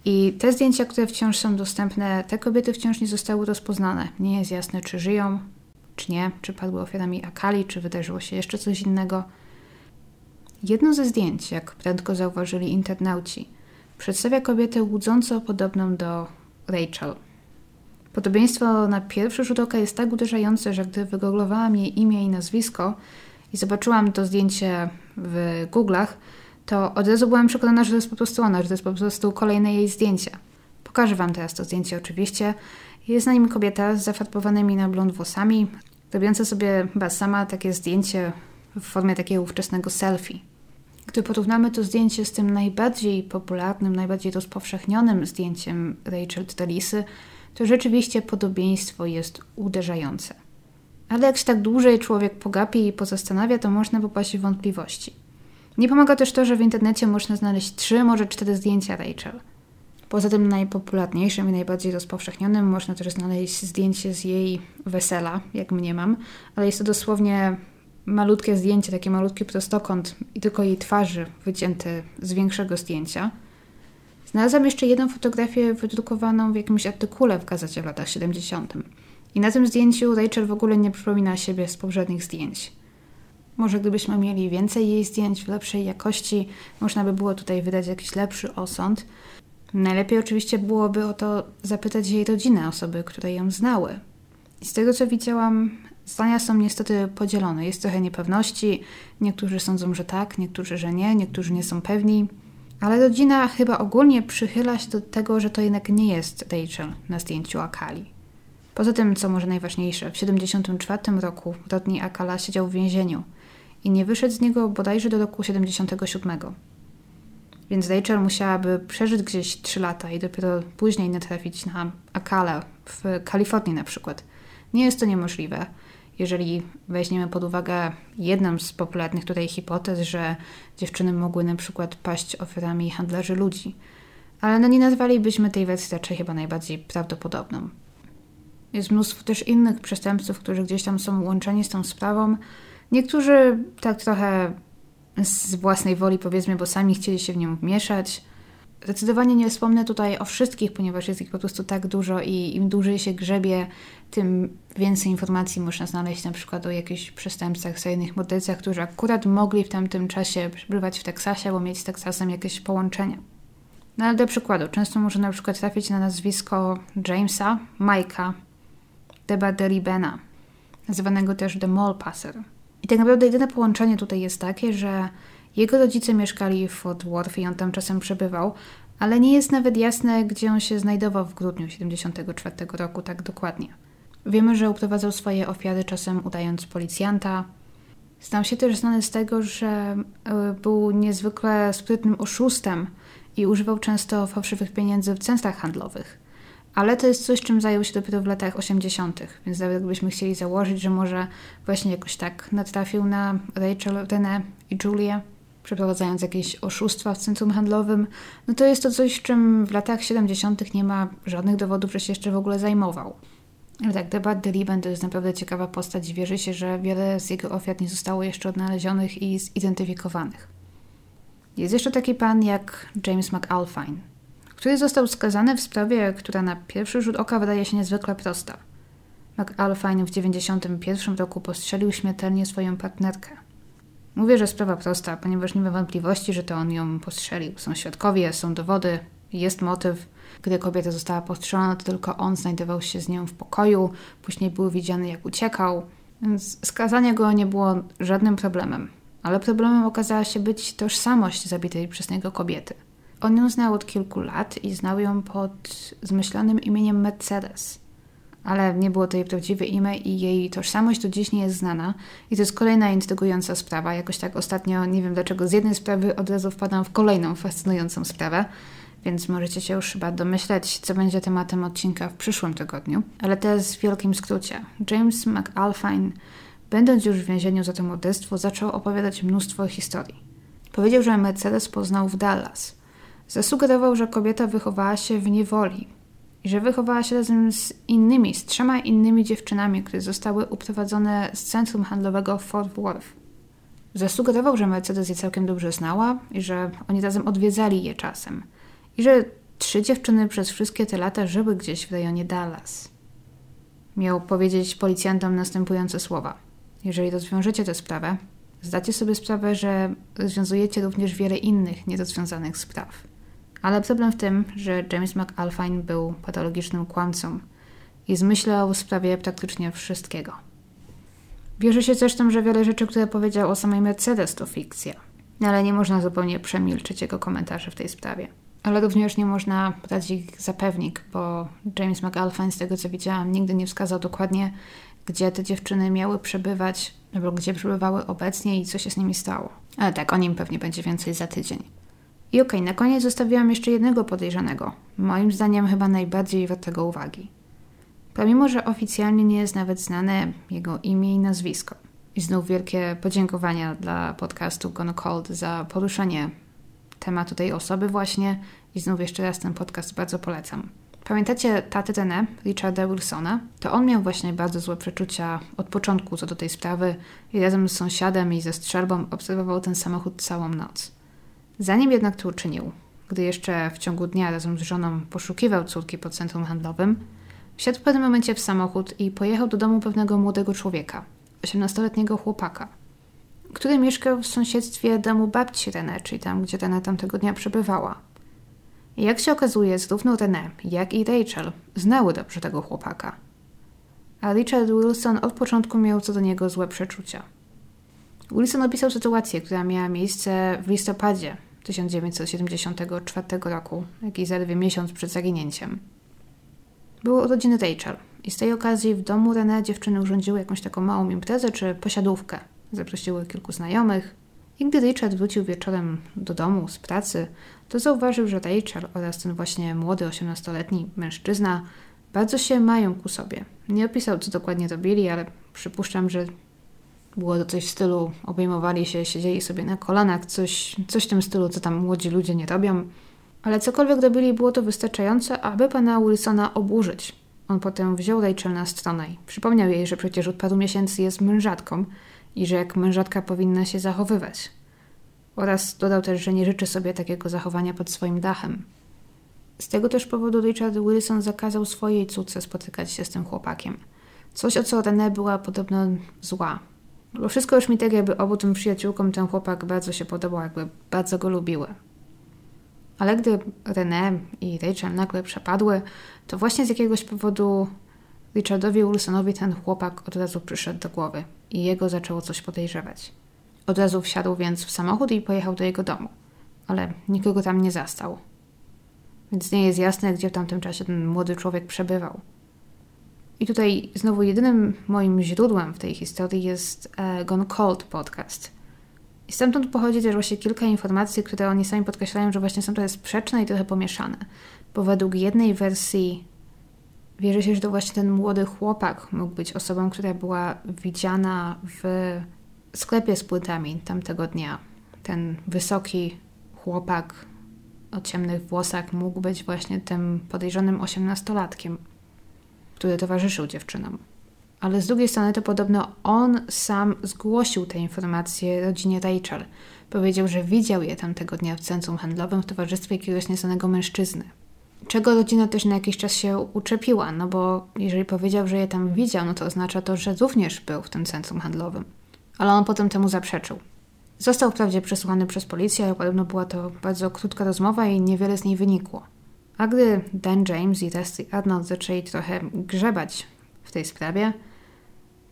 I te zdjęcia, które wciąż są dostępne, te kobiety wciąż nie zostały rozpoznane. Nie jest jasne, czy żyją, czy nie, czy padły ofiarami Akali, czy wydarzyło się jeszcze coś innego. Jedno ze zdjęć, jak prędko zauważyli internauci, przedstawia kobietę łudząco podobną do Rachel. Podobieństwo na pierwszy rzut oka jest tak uderzające, że gdy wygooglowałam jej imię i nazwisko i zobaczyłam to zdjęcie w Google'ach, to od razu byłam przekonana, że to jest po prostu ona, że to jest po prostu kolejne jej zdjęcie. Pokażę Wam teraz to zdjęcie oczywiście. Jest na nim kobieta z zafarbowanymi na blond włosami, robiąca sobie chyba sama takie zdjęcie w formie takiego ówczesnego selfie. Gdy porównamy to zdjęcie z tym najbardziej popularnym, najbardziej rozpowszechnionym zdjęciem Rachel Tralisy, to rzeczywiście podobieństwo jest uderzające. Ale jak się tak dłużej człowiek pogapi i pozastanawia, to można popaść w wątpliwości. Nie pomaga też to, że w internecie można znaleźć trzy, może cztery zdjęcia Rachel. Poza tym najpopularniejszym i najbardziej rozpowszechnionym można też znaleźć zdjęcie z jej wesela, jak mnie mam, ale jest to dosłownie malutkie zdjęcie, taki malutki prostokąt i tylko jej twarzy wycięte z większego zdjęcia. Znalazłam jeszcze jedną fotografię wydrukowaną w jakimś artykule w gazecie w latach 70. I na tym zdjęciu Rachel w ogóle nie przypomina siebie z poprzednich zdjęć. Może gdybyśmy mieli więcej jej zdjęć w lepszej jakości, można by było tutaj wydać jakiś lepszy osąd. Najlepiej oczywiście byłoby o to zapytać jej rodzinę, osoby, które ją znały. I z tego co widziałam, zdania są niestety podzielone. Jest trochę niepewności. Niektórzy sądzą, że tak, niektórzy, że nie, niektórzy nie są pewni. Ale rodzina chyba ogólnie przychyla się do tego, że to jednak nie jest Rachel na zdjęciu Akali. Poza tym, co może najważniejsze, w 1974 roku Rodney Akala siedział w więzieniu i nie wyszedł z niego bodajże do roku 77. Więc Rachel musiałaby przeżyć gdzieś 3 lata i dopiero później natrafić na Akala w Kalifornii na przykład. Nie jest to niemożliwe, jeżeli weźmiemy pod uwagę jedną z popularnych tutaj hipotez, że dziewczyny mogły na przykład paść ofiarami handlarzy ludzi. Ale no nie nazwalibyśmy tej wersji raczej chyba najbardziej prawdopodobną. Jest mnóstwo też innych przestępców, którzy gdzieś tam są łączeni z tą sprawą. Niektórzy tak trochę z własnej woli, powiedzmy, bo sami chcieli się w nią wmieszać. Zdecydowanie nie wspomnę tutaj o wszystkich, ponieważ jest ich po prostu tak dużo i im dłużej się grzebie, tym więcej informacji można znaleźć na przykład o jakichś przestępcach, seryjnych mordercach, którzy akurat mogli w tamtym czasie przebywać w Teksasie albo mieć z Teksasem jakieś połączenia. No ale do przykładu, często może na przykład trafić na nazwisko Jamesa, Mike'a, Deba Deribena, nazywanego też The Mall Passer. I tak naprawdę jedyne połączenie tutaj jest takie, że jego rodzice mieszkali w Fort Worth i on tam czasem przebywał, ale nie jest nawet jasne, gdzie on się znajdował w grudniu 1974 roku tak dokładnie. Wiemy, że uprowadzał swoje ofiary czasem udając policjanta. Stał się też znany z tego, że e, był niezwykle sprytnym oszustem i używał często fałszywych pieniędzy w centrach handlowych. Ale to jest coś, czym zajął się dopiero w latach 80., więc nawet gdybyśmy chcieli założyć, że może właśnie jakoś tak natrafił na Rachel, Renę i Julię, przeprowadzając jakieś oszustwa w centrum handlowym, no to jest to coś, czym w latach 70. nie ma żadnych dowodów, że się jeszcze w ogóle zajmował. Ale tak, Debat Deliben to jest naprawdę ciekawa postać i wierzy się, że wiele z jego ofiar nie zostało jeszcze odnalezionych i zidentyfikowanych. Jest jeszcze taki pan jak James McAlpine, który został skazany w sprawie, która na pierwszy rzut oka wydaje się niezwykle prosta. McAlpine w 1991 roku postrzelił śmiertelnie swoją partnerkę. Mówię, że sprawa prosta, ponieważ nie ma wątpliwości, że to on ją postrzelił. Są świadkowie, są dowody, jest motyw. Gdy kobieta została postrzelona, to tylko on znajdował się z nią w pokoju, później był widziany jak uciekał. Więc skazanie go nie było żadnym problemem. Ale problemem okazała się być tożsamość zabitej przez niego kobiety. On ją znał od kilku lat i znał ją pod zmyślonym imieniem Mercedes. Ale nie było to jej prawdziwe imię i jej tożsamość do dziś nie jest znana. I to jest kolejna intrygująca sprawa. Jakoś tak ostatnio, nie wiem dlaczego, z jednej sprawy od razu wpadam w kolejną fascynującą sprawę więc możecie się już chyba domyśleć, co będzie tematem odcinka w przyszłym tygodniu. Ale teraz w wielkim skrócie. James McAlpine, będąc już w więzieniu za to morderstwo, zaczął opowiadać mnóstwo historii. Powiedział, że Mercedes poznał w Dallas. Zasugerował, że kobieta wychowała się w niewoli i że wychowała się razem z innymi, z trzema innymi dziewczynami, które zostały uprowadzone z centrum handlowego Fort Worth. Zasugerował, że Mercedes je całkiem dobrze znała i że oni razem odwiedzali je czasem – i że trzy dziewczyny przez wszystkie te lata żyły gdzieś w rejonie Dallas. Miał powiedzieć policjantom następujące słowa. Jeżeli rozwiążecie tę sprawę, zdacie sobie sprawę, że rozwiązujecie również wiele innych nierozwiązanych spraw. Ale problem w tym, że James McAlpine był patologicznym kłamcą i zmyślał w sprawie praktycznie wszystkiego. Wierzy się zresztą, że wiele rzeczy, które powiedział o samej Mercedes to fikcja, ale nie można zupełnie przemilczyć jego komentarzy w tej sprawie ale również nie można brać ich za pewnik, bo James McAlpine, z tego co widziałam, nigdy nie wskazał dokładnie, gdzie te dziewczyny miały przebywać, albo gdzie przebywały obecnie i co się z nimi stało. Ale tak, o nim pewnie będzie więcej za tydzień. I okej, okay, na koniec zostawiłam jeszcze jednego podejrzanego, moim zdaniem chyba najbardziej wartego uwagi. Pomimo, że oficjalnie nie jest nawet znane jego imię i nazwisko. I znów wielkie podziękowania dla podcastu Gone Cold za poruszenie tematu tej osoby właśnie i znów jeszcze raz ten podcast bardzo polecam. Pamiętacie tatę René, Richarda Wilsona? To on miał właśnie bardzo złe przeczucia od początku co do tej sprawy i razem z sąsiadem i ze strzelbą obserwował ten samochód całą noc. Zanim jednak to uczynił, gdy jeszcze w ciągu dnia razem z żoną poszukiwał córki po centrum handlowym, wsiadł w pewnym momencie w samochód i pojechał do domu pewnego młodego człowieka, 18-letniego chłopaka – który mieszkał w sąsiedztwie domu babci René, czyli tam, gdzie René tamtego dnia przebywała. Jak się okazuje, zarówno René, jak i Rachel znały dobrze tego chłopaka. A Richard Wilson od początku miał co do niego złe przeczucia. Wilson opisał sytuację, która miała miejsce w listopadzie 1974 roku, jakiś zaledwie miesiąc przed zaginięciem. Było urodziny Rachel i z tej okazji w domu René dziewczyny urządziły jakąś taką małą imprezę czy posiadówkę – zaprosiły kilku znajomych. I gdy Richard wrócił wieczorem do domu z pracy, to zauważył, że Rachel oraz ten właśnie młody, 18-letni mężczyzna bardzo się mają ku sobie. Nie opisał, co dokładnie robili, ale przypuszczam, że było to coś w stylu obejmowali się, siedzieli sobie na kolanach, coś, coś w tym stylu, co tam młodzi ludzie nie robią. Ale cokolwiek robili, było to wystarczające, aby pana Wilsona oburzyć. On potem wziął Rachel na stronę i przypomniał jej, że przecież od paru miesięcy jest mężatką i że jak mężatka powinna się zachowywać. Oraz dodał też, że nie życzy sobie takiego zachowania pod swoim dachem. Z tego też powodu Richard Wilson zakazał swojej córce spotykać się z tym chłopakiem. Coś, o co René była podobno zła. Bo wszystko już mi tak jakby obu tym przyjaciółkom ten chłopak bardzo się podobał, jakby bardzo go lubiły. Ale gdy René i Rachel nagle przepadły, to właśnie z jakiegoś powodu Richardowi Wilsonowi ten chłopak od razu przyszedł do głowy i jego zaczęło coś podejrzewać. Od razu wsiadł więc w samochód i pojechał do jego domu, ale nikogo tam nie zastał. Więc nie jest jasne, gdzie w tamtym czasie ten młody człowiek przebywał. I tutaj znowu jedynym moim źródłem w tej historii jest e, Gone Cold podcast. I stamtąd pochodzi też właśnie kilka informacji, które oni sami podkreślają, że właśnie są trochę sprzeczne i trochę pomieszane. Bo według jednej wersji Wierzy się, że to właśnie ten młody chłopak mógł być osobą, która była widziana w sklepie z płytami tamtego dnia. Ten wysoki chłopak o ciemnych włosach mógł być właśnie tym podejrzanym osiemnastolatkiem, który towarzyszył dziewczynom. Ale z drugiej strony to podobno on sam zgłosił te informacje rodzinie Rachel. Powiedział, że widział je tamtego dnia w centrum handlowym w towarzystwie jakiegoś nieznanego mężczyzny czego rodzina też na jakiś czas się uczepiła, no bo jeżeli powiedział, że je tam widział, no to oznacza to, że również był w tym centrum handlowym. Ale on potem temu zaprzeczył. Został wprawdzie przesłuchany przez policję, ale podobno była to bardzo krótka rozmowa i niewiele z niej wynikło. A gdy Dan James i Rusty Arnold zaczęli trochę grzebać w tej sprawie,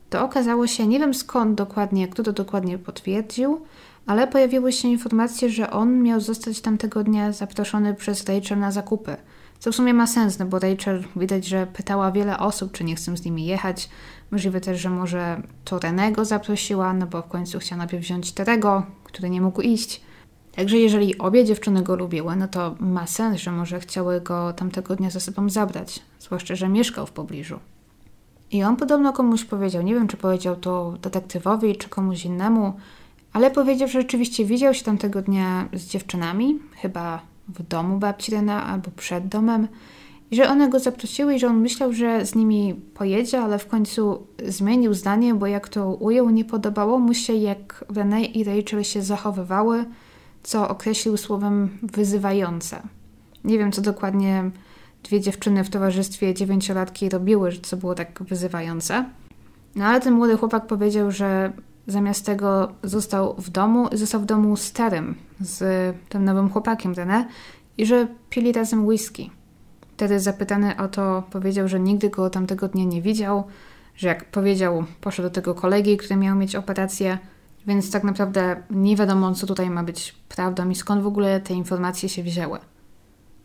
to okazało się, nie wiem skąd dokładnie, kto to dokładnie potwierdził, ale pojawiły się informacje, że on miał zostać tamtego dnia zaproszony przez Rachel na zakupy. Co w sumie ma sens, no bo Rachel widać, że pytała wiele osób, czy nie chcą z nimi jechać. Możliwe też, że może to Renego zaprosiła, no bo w końcu chciała najpierw wziąć Terego, który nie mógł iść. Także jeżeli obie dziewczyny go lubiły, no to ma sens, że może chciały go tamtego dnia ze sobą zabrać, zwłaszcza, że mieszkał w pobliżu. I on podobno komuś powiedział, nie wiem czy powiedział to detektywowi czy komuś innemu, ale powiedział, że rzeczywiście widział się tamtego dnia z dziewczynami, chyba w domu babci Rena albo przed domem, i że one go zaprosiły i że on myślał, że z nimi pojedzie, ale w końcu zmienił zdanie, bo jak to ujął, nie podobało mu się, jak René i Rachel się zachowywały, co określił słowem wyzywające. Nie wiem, co dokładnie dwie dziewczyny w towarzystwie dziewięciolatki robiły, co było tak wyzywające. No ale ten młody chłopak powiedział, że zamiast tego został w domu, został w domu starym z tym nowym chłopakiem René i że pili razem whisky. Wtedy zapytany o to powiedział, że nigdy go tamtego dnia nie widział, że jak powiedział, poszedł do tego kolegi, który miał mieć operację, więc tak naprawdę nie wiadomo, co tutaj ma być prawdą i skąd w ogóle te informacje się wzięły.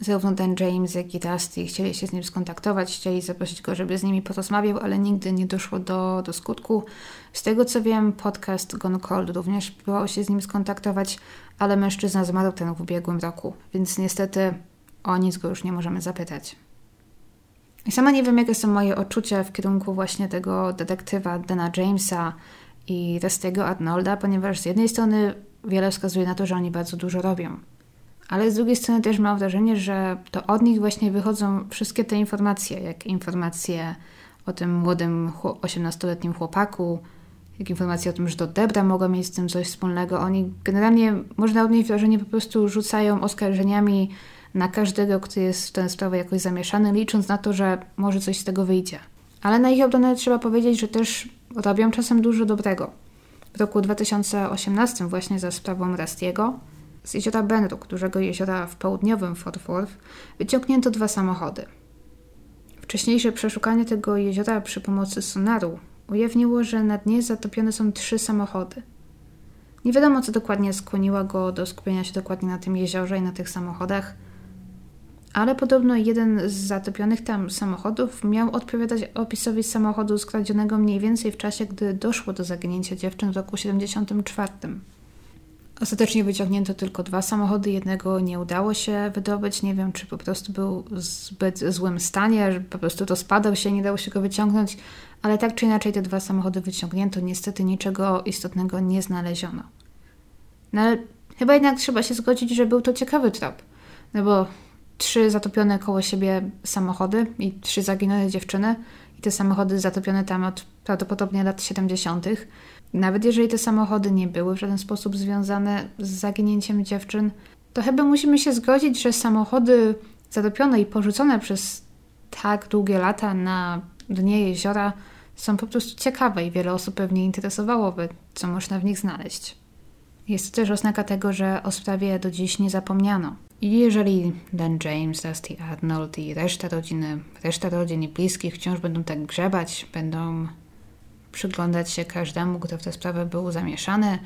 Zarówno ten James, jak i Dusty chcieli się z nim skontaktować, chcieli zaprosić go, żeby z nimi porozmawiał, ale nigdy nie doszło do, do skutku. Z tego co wiem, podcast Gone Cold również próbował się z nim skontaktować, ale mężczyzna zmarł ten w ubiegłym roku, więc niestety o nic go już nie możemy zapytać. I sama nie wiem, jakie są moje odczucia w kierunku właśnie tego detektywa Dana Jamesa i Rusty'ego Arnolda, ponieważ z jednej strony wiele wskazuje na to, że oni bardzo dużo robią. Ale z drugiej strony też mam wrażenie, że to od nich właśnie wychodzą wszystkie te informacje, jak informacje o tym młodym 18-letnim chłopaku, jak informacje o tym, że to Debra mogła mieć z tym coś wspólnego. Oni generalnie, można odnieść wrażenie, po prostu rzucają oskarżeniami na każdego, kto jest w tę sprawę jakoś zamieszany, licząc na to, że może coś z tego wyjdzie. Ale na ich obronę trzeba powiedzieć, że też robią czasem dużo dobrego. W roku 2018 właśnie za sprawą Rastiego z jeziora Benruk, dużego jeziora w południowym Fort Worth, wyciągnięto dwa samochody. Wcześniejsze przeszukanie tego jeziora przy pomocy sonaru ujawniło, że na dnie zatopione są trzy samochody. Nie wiadomo, co dokładnie skłoniło go do skupienia się dokładnie na tym jeziorze i na tych samochodach, ale podobno jeden z zatopionych tam samochodów miał odpowiadać opisowi samochodu skradzionego mniej więcej w czasie, gdy doszło do zaginięcia dziewczyn w roku 74. Ostatecznie wyciągnięto tylko dwa samochody, jednego nie udało się wydobyć. Nie wiem, czy po prostu był w zbyt złym stanie, że po prostu to spadał się, nie dało się go wyciągnąć, ale tak czy inaczej te dwa samochody wyciągnięto. Niestety niczego istotnego nie znaleziono. No ale chyba jednak trzeba się zgodzić, że był to ciekawy trop. No bo trzy zatopione koło siebie samochody i trzy zaginone dziewczyny i te samochody zatopione tam od prawdopodobnie lat 70. Nawet jeżeli te samochody nie były w żaden sposób związane z zaginięciem dziewczyn, to chyba musimy się zgodzić, że samochody zatopione i porzucone przez tak długie lata na dnie jeziora są po prostu ciekawe i wiele osób pewnie interesowałoby, co można w nich znaleźć. Jest to też oznaka tego, że o sprawie do dziś nie zapomniano. I jeżeli Dan James, Dusty Arnold i reszta rodziny, reszta rodzin i bliskich wciąż będą tak grzebać, będą przyglądać się każdemu, kto w tę sprawę był zamieszany,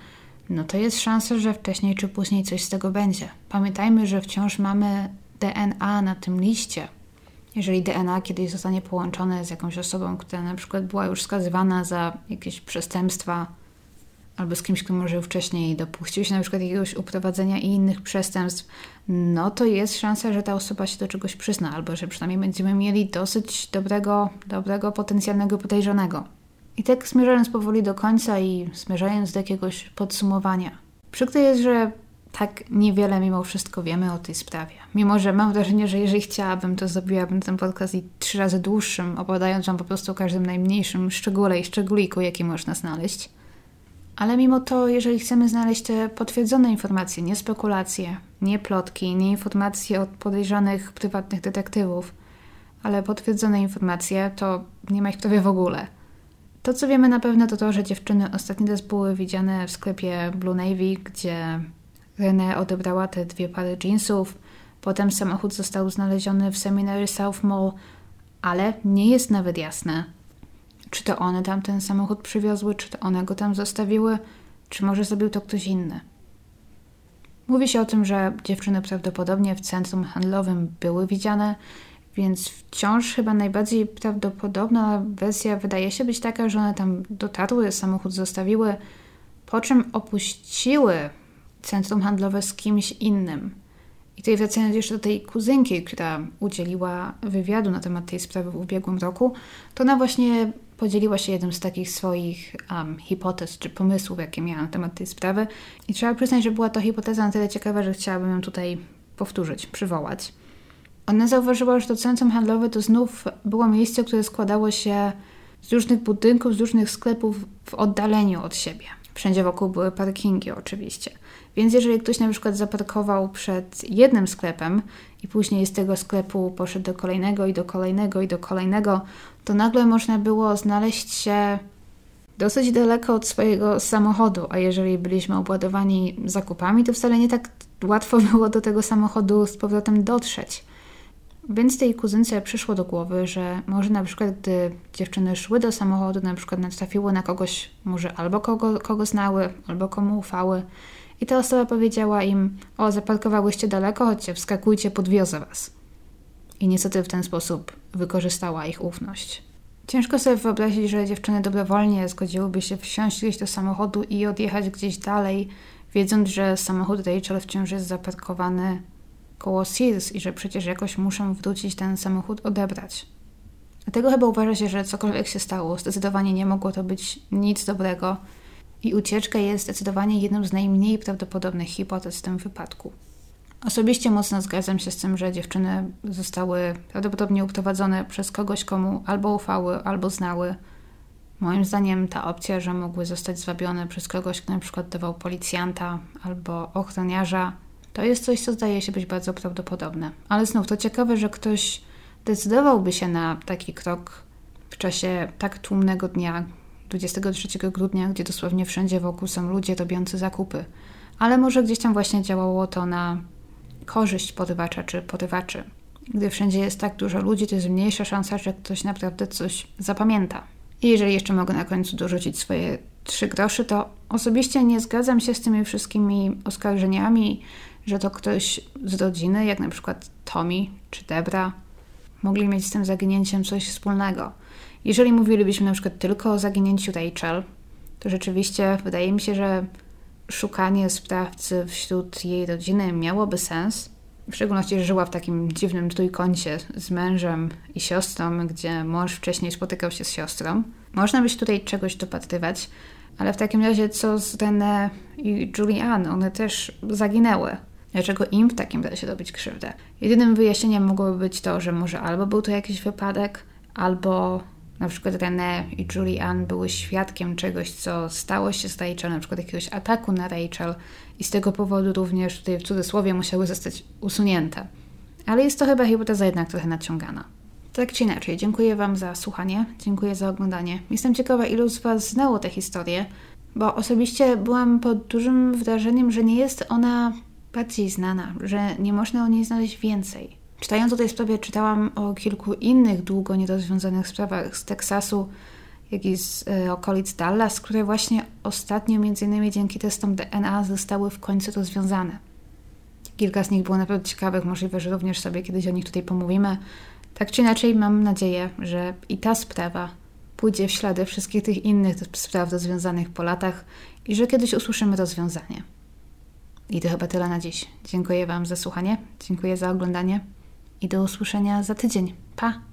no to jest szansa, że wcześniej czy później coś z tego będzie. Pamiętajmy, że wciąż mamy DNA na tym liście. Jeżeli DNA kiedyś zostanie połączone z jakąś osobą, która na przykład była już skazywana za jakieś przestępstwa, albo z kimś, kto może wcześniej dopuścił się na przykład jakiegoś uprowadzenia i innych przestępstw, no to jest szansa, że ta osoba się do czegoś przyzna, albo że przynajmniej będziemy mieli dosyć dobrego, dobrego potencjalnego podejrzanego. I tak zmierzając powoli do końca i zmierzając do jakiegoś podsumowania. Przykre jest, że tak niewiele mimo wszystko wiemy o tej sprawie. Mimo, że mam wrażenie, że jeżeli chciałabym, to zrobiłabym ten podcast i trzy razy dłuższym, opowiadając Wam po prostu o każdym najmniejszym szczególe i szczególiku, jaki można znaleźć. Ale mimo to, jeżeli chcemy znaleźć te potwierdzone informacje, nie spekulacje, nie plotki, nie informacje od podejrzanych prywatnych detektywów, ale potwierdzone informacje, to nie ma ich prawie w ogóle. To, co wiemy na pewno, to to, że dziewczyny ostatni raz były widziane w sklepie Blue Navy, gdzie René odebrała te dwie pary jeansów. Potem samochód został znaleziony w Seminary South Mall, ale nie jest nawet jasne, Czy to one tam ten samochód przywiozły, czy to one go tam zostawiły, czy może zrobił to ktoś inny. Mówi się o tym, że dziewczyny prawdopodobnie w centrum handlowym były widziane, więc wciąż chyba najbardziej prawdopodobna wersja wydaje się być taka, że one tam dotarły, samochód zostawiły, po czym opuściły centrum handlowe z kimś innym. I tutaj wracając jeszcze do tej kuzynki, która udzieliła wywiadu na temat tej sprawy w ubiegłym roku, to ona właśnie podzieliła się jednym z takich swoich um, hipotez czy pomysłów, jakie miała na temat tej sprawy. I trzeba przyznać, że była to hipoteza na tyle ciekawa, że chciałabym ją tutaj powtórzyć, przywołać. Ona zauważyła, że to centrum handlowe to znów było miejsce, które składało się z różnych budynków, z różnych sklepów w oddaleniu od siebie. Wszędzie wokół były parkingi oczywiście. Więc jeżeli ktoś na przykład zaparkował przed jednym sklepem i później z tego sklepu poszedł do kolejnego i do kolejnego i do kolejnego, to nagle można było znaleźć się dosyć daleko od swojego samochodu, a jeżeli byliśmy obładowani zakupami, to wcale nie tak łatwo było do tego samochodu z powrotem dotrzeć. Więc tej kuzynce przyszło do głowy, że może na przykład gdy dziewczyny szły do samochodu, na przykład natrafiły na kogoś, może albo kogo, kogo znały, albo komu ufały i ta osoba powiedziała im, o zaparkowałyście daleko, chodźcie, wskakujcie, podwiozę was. I niestety w ten sposób wykorzystała ich ufność. Ciężko sobie wyobrazić, że dziewczyny dobrowolnie zgodziłyby się wsiąść gdzieś do samochodu i odjechać gdzieś dalej, wiedząc, że samochód Rachel wciąż jest zaparkowany koło Sears i że przecież jakoś muszą wrócić ten samochód odebrać. Dlatego chyba uważa się, że cokolwiek się stało, zdecydowanie nie mogło to być nic dobrego i ucieczka jest zdecydowanie jedną z najmniej prawdopodobnych hipotez w tym wypadku. Osobiście mocno zgadzam się z tym, że dziewczyny zostały prawdopodobnie uprowadzone przez kogoś, komu albo ufały, albo znały. Moim zdaniem ta opcja, że mogły zostać zwabione przez kogoś, kto na przykład dawał policjanta albo ochroniarza, to jest coś, co zdaje się być bardzo prawdopodobne. Ale znów to ciekawe, że ktoś decydowałby się na taki krok w czasie tak tłumnego dnia, 23 grudnia, gdzie dosłownie wszędzie wokół są ludzie robiący zakupy. Ale może gdzieś tam właśnie działało to na korzyść porywacza czy porywaczy. Gdy wszędzie jest tak dużo ludzi, to jest mniejsza szansa, że ktoś naprawdę coś zapamięta. I jeżeli jeszcze mogę na końcu dorzucić swoje trzy groszy, to osobiście nie zgadzam się z tymi wszystkimi oskarżeniami, że to ktoś z rodziny, jak na przykład Tommy czy Debra, mogli mieć z tym zaginięciem coś wspólnego. Jeżeli mówilibyśmy na przykład tylko o zaginięciu Rachel, to rzeczywiście wydaje mi się, że szukanie sprawcy wśród jej rodziny miałoby sens. W szczególności, że żyła w takim dziwnym trójkącie z mężem i siostrą, gdzie mąż wcześniej spotykał się z siostrą. Można by się tutaj czegoś dopatrywać, ale w takim razie co z René i Julianne? One też zaginęły. Dlaczego im w takim razie robić krzywdę? Jedynym wyjaśnieniem mogłoby być to, że może albo był to jakiś wypadek, albo na przykład René i Julian były świadkiem czegoś, co stało się z Rachel, na przykład jakiegoś ataku na Rachel i z tego powodu również tutaj w cudzysłowie musiały zostać usunięte. Ale jest to chyba hipoteza jednak trochę naciągana. Tak czy inaczej, dziękuję Wam za słuchanie, dziękuję za oglądanie. Jestem ciekawa, ilu z Was znało tę historię, bo osobiście byłam pod dużym wrażeniem, że nie jest ona bardziej znana, że nie można o niej znaleźć więcej. Czytając o tej sprawie, czytałam o kilku innych długo nierozwiązanych sprawach z Teksasu, jak i z y, okolic Dallas, które właśnie ostatnio, między innymi dzięki testom DNA, zostały w końcu rozwiązane. Kilka z nich było naprawdę ciekawych, możliwe, że również sobie kiedyś o nich tutaj pomówimy. Tak czy inaczej, mam nadzieję, że i ta sprawa pójdzie w ślady wszystkich tych innych spraw rozwiązanych po latach i że kiedyś usłyszymy rozwiązanie. I to chyba tyle na dziś. Dziękuję Wam za słuchanie, dziękuję za oglądanie i do usłyszenia za tydzień. Pa!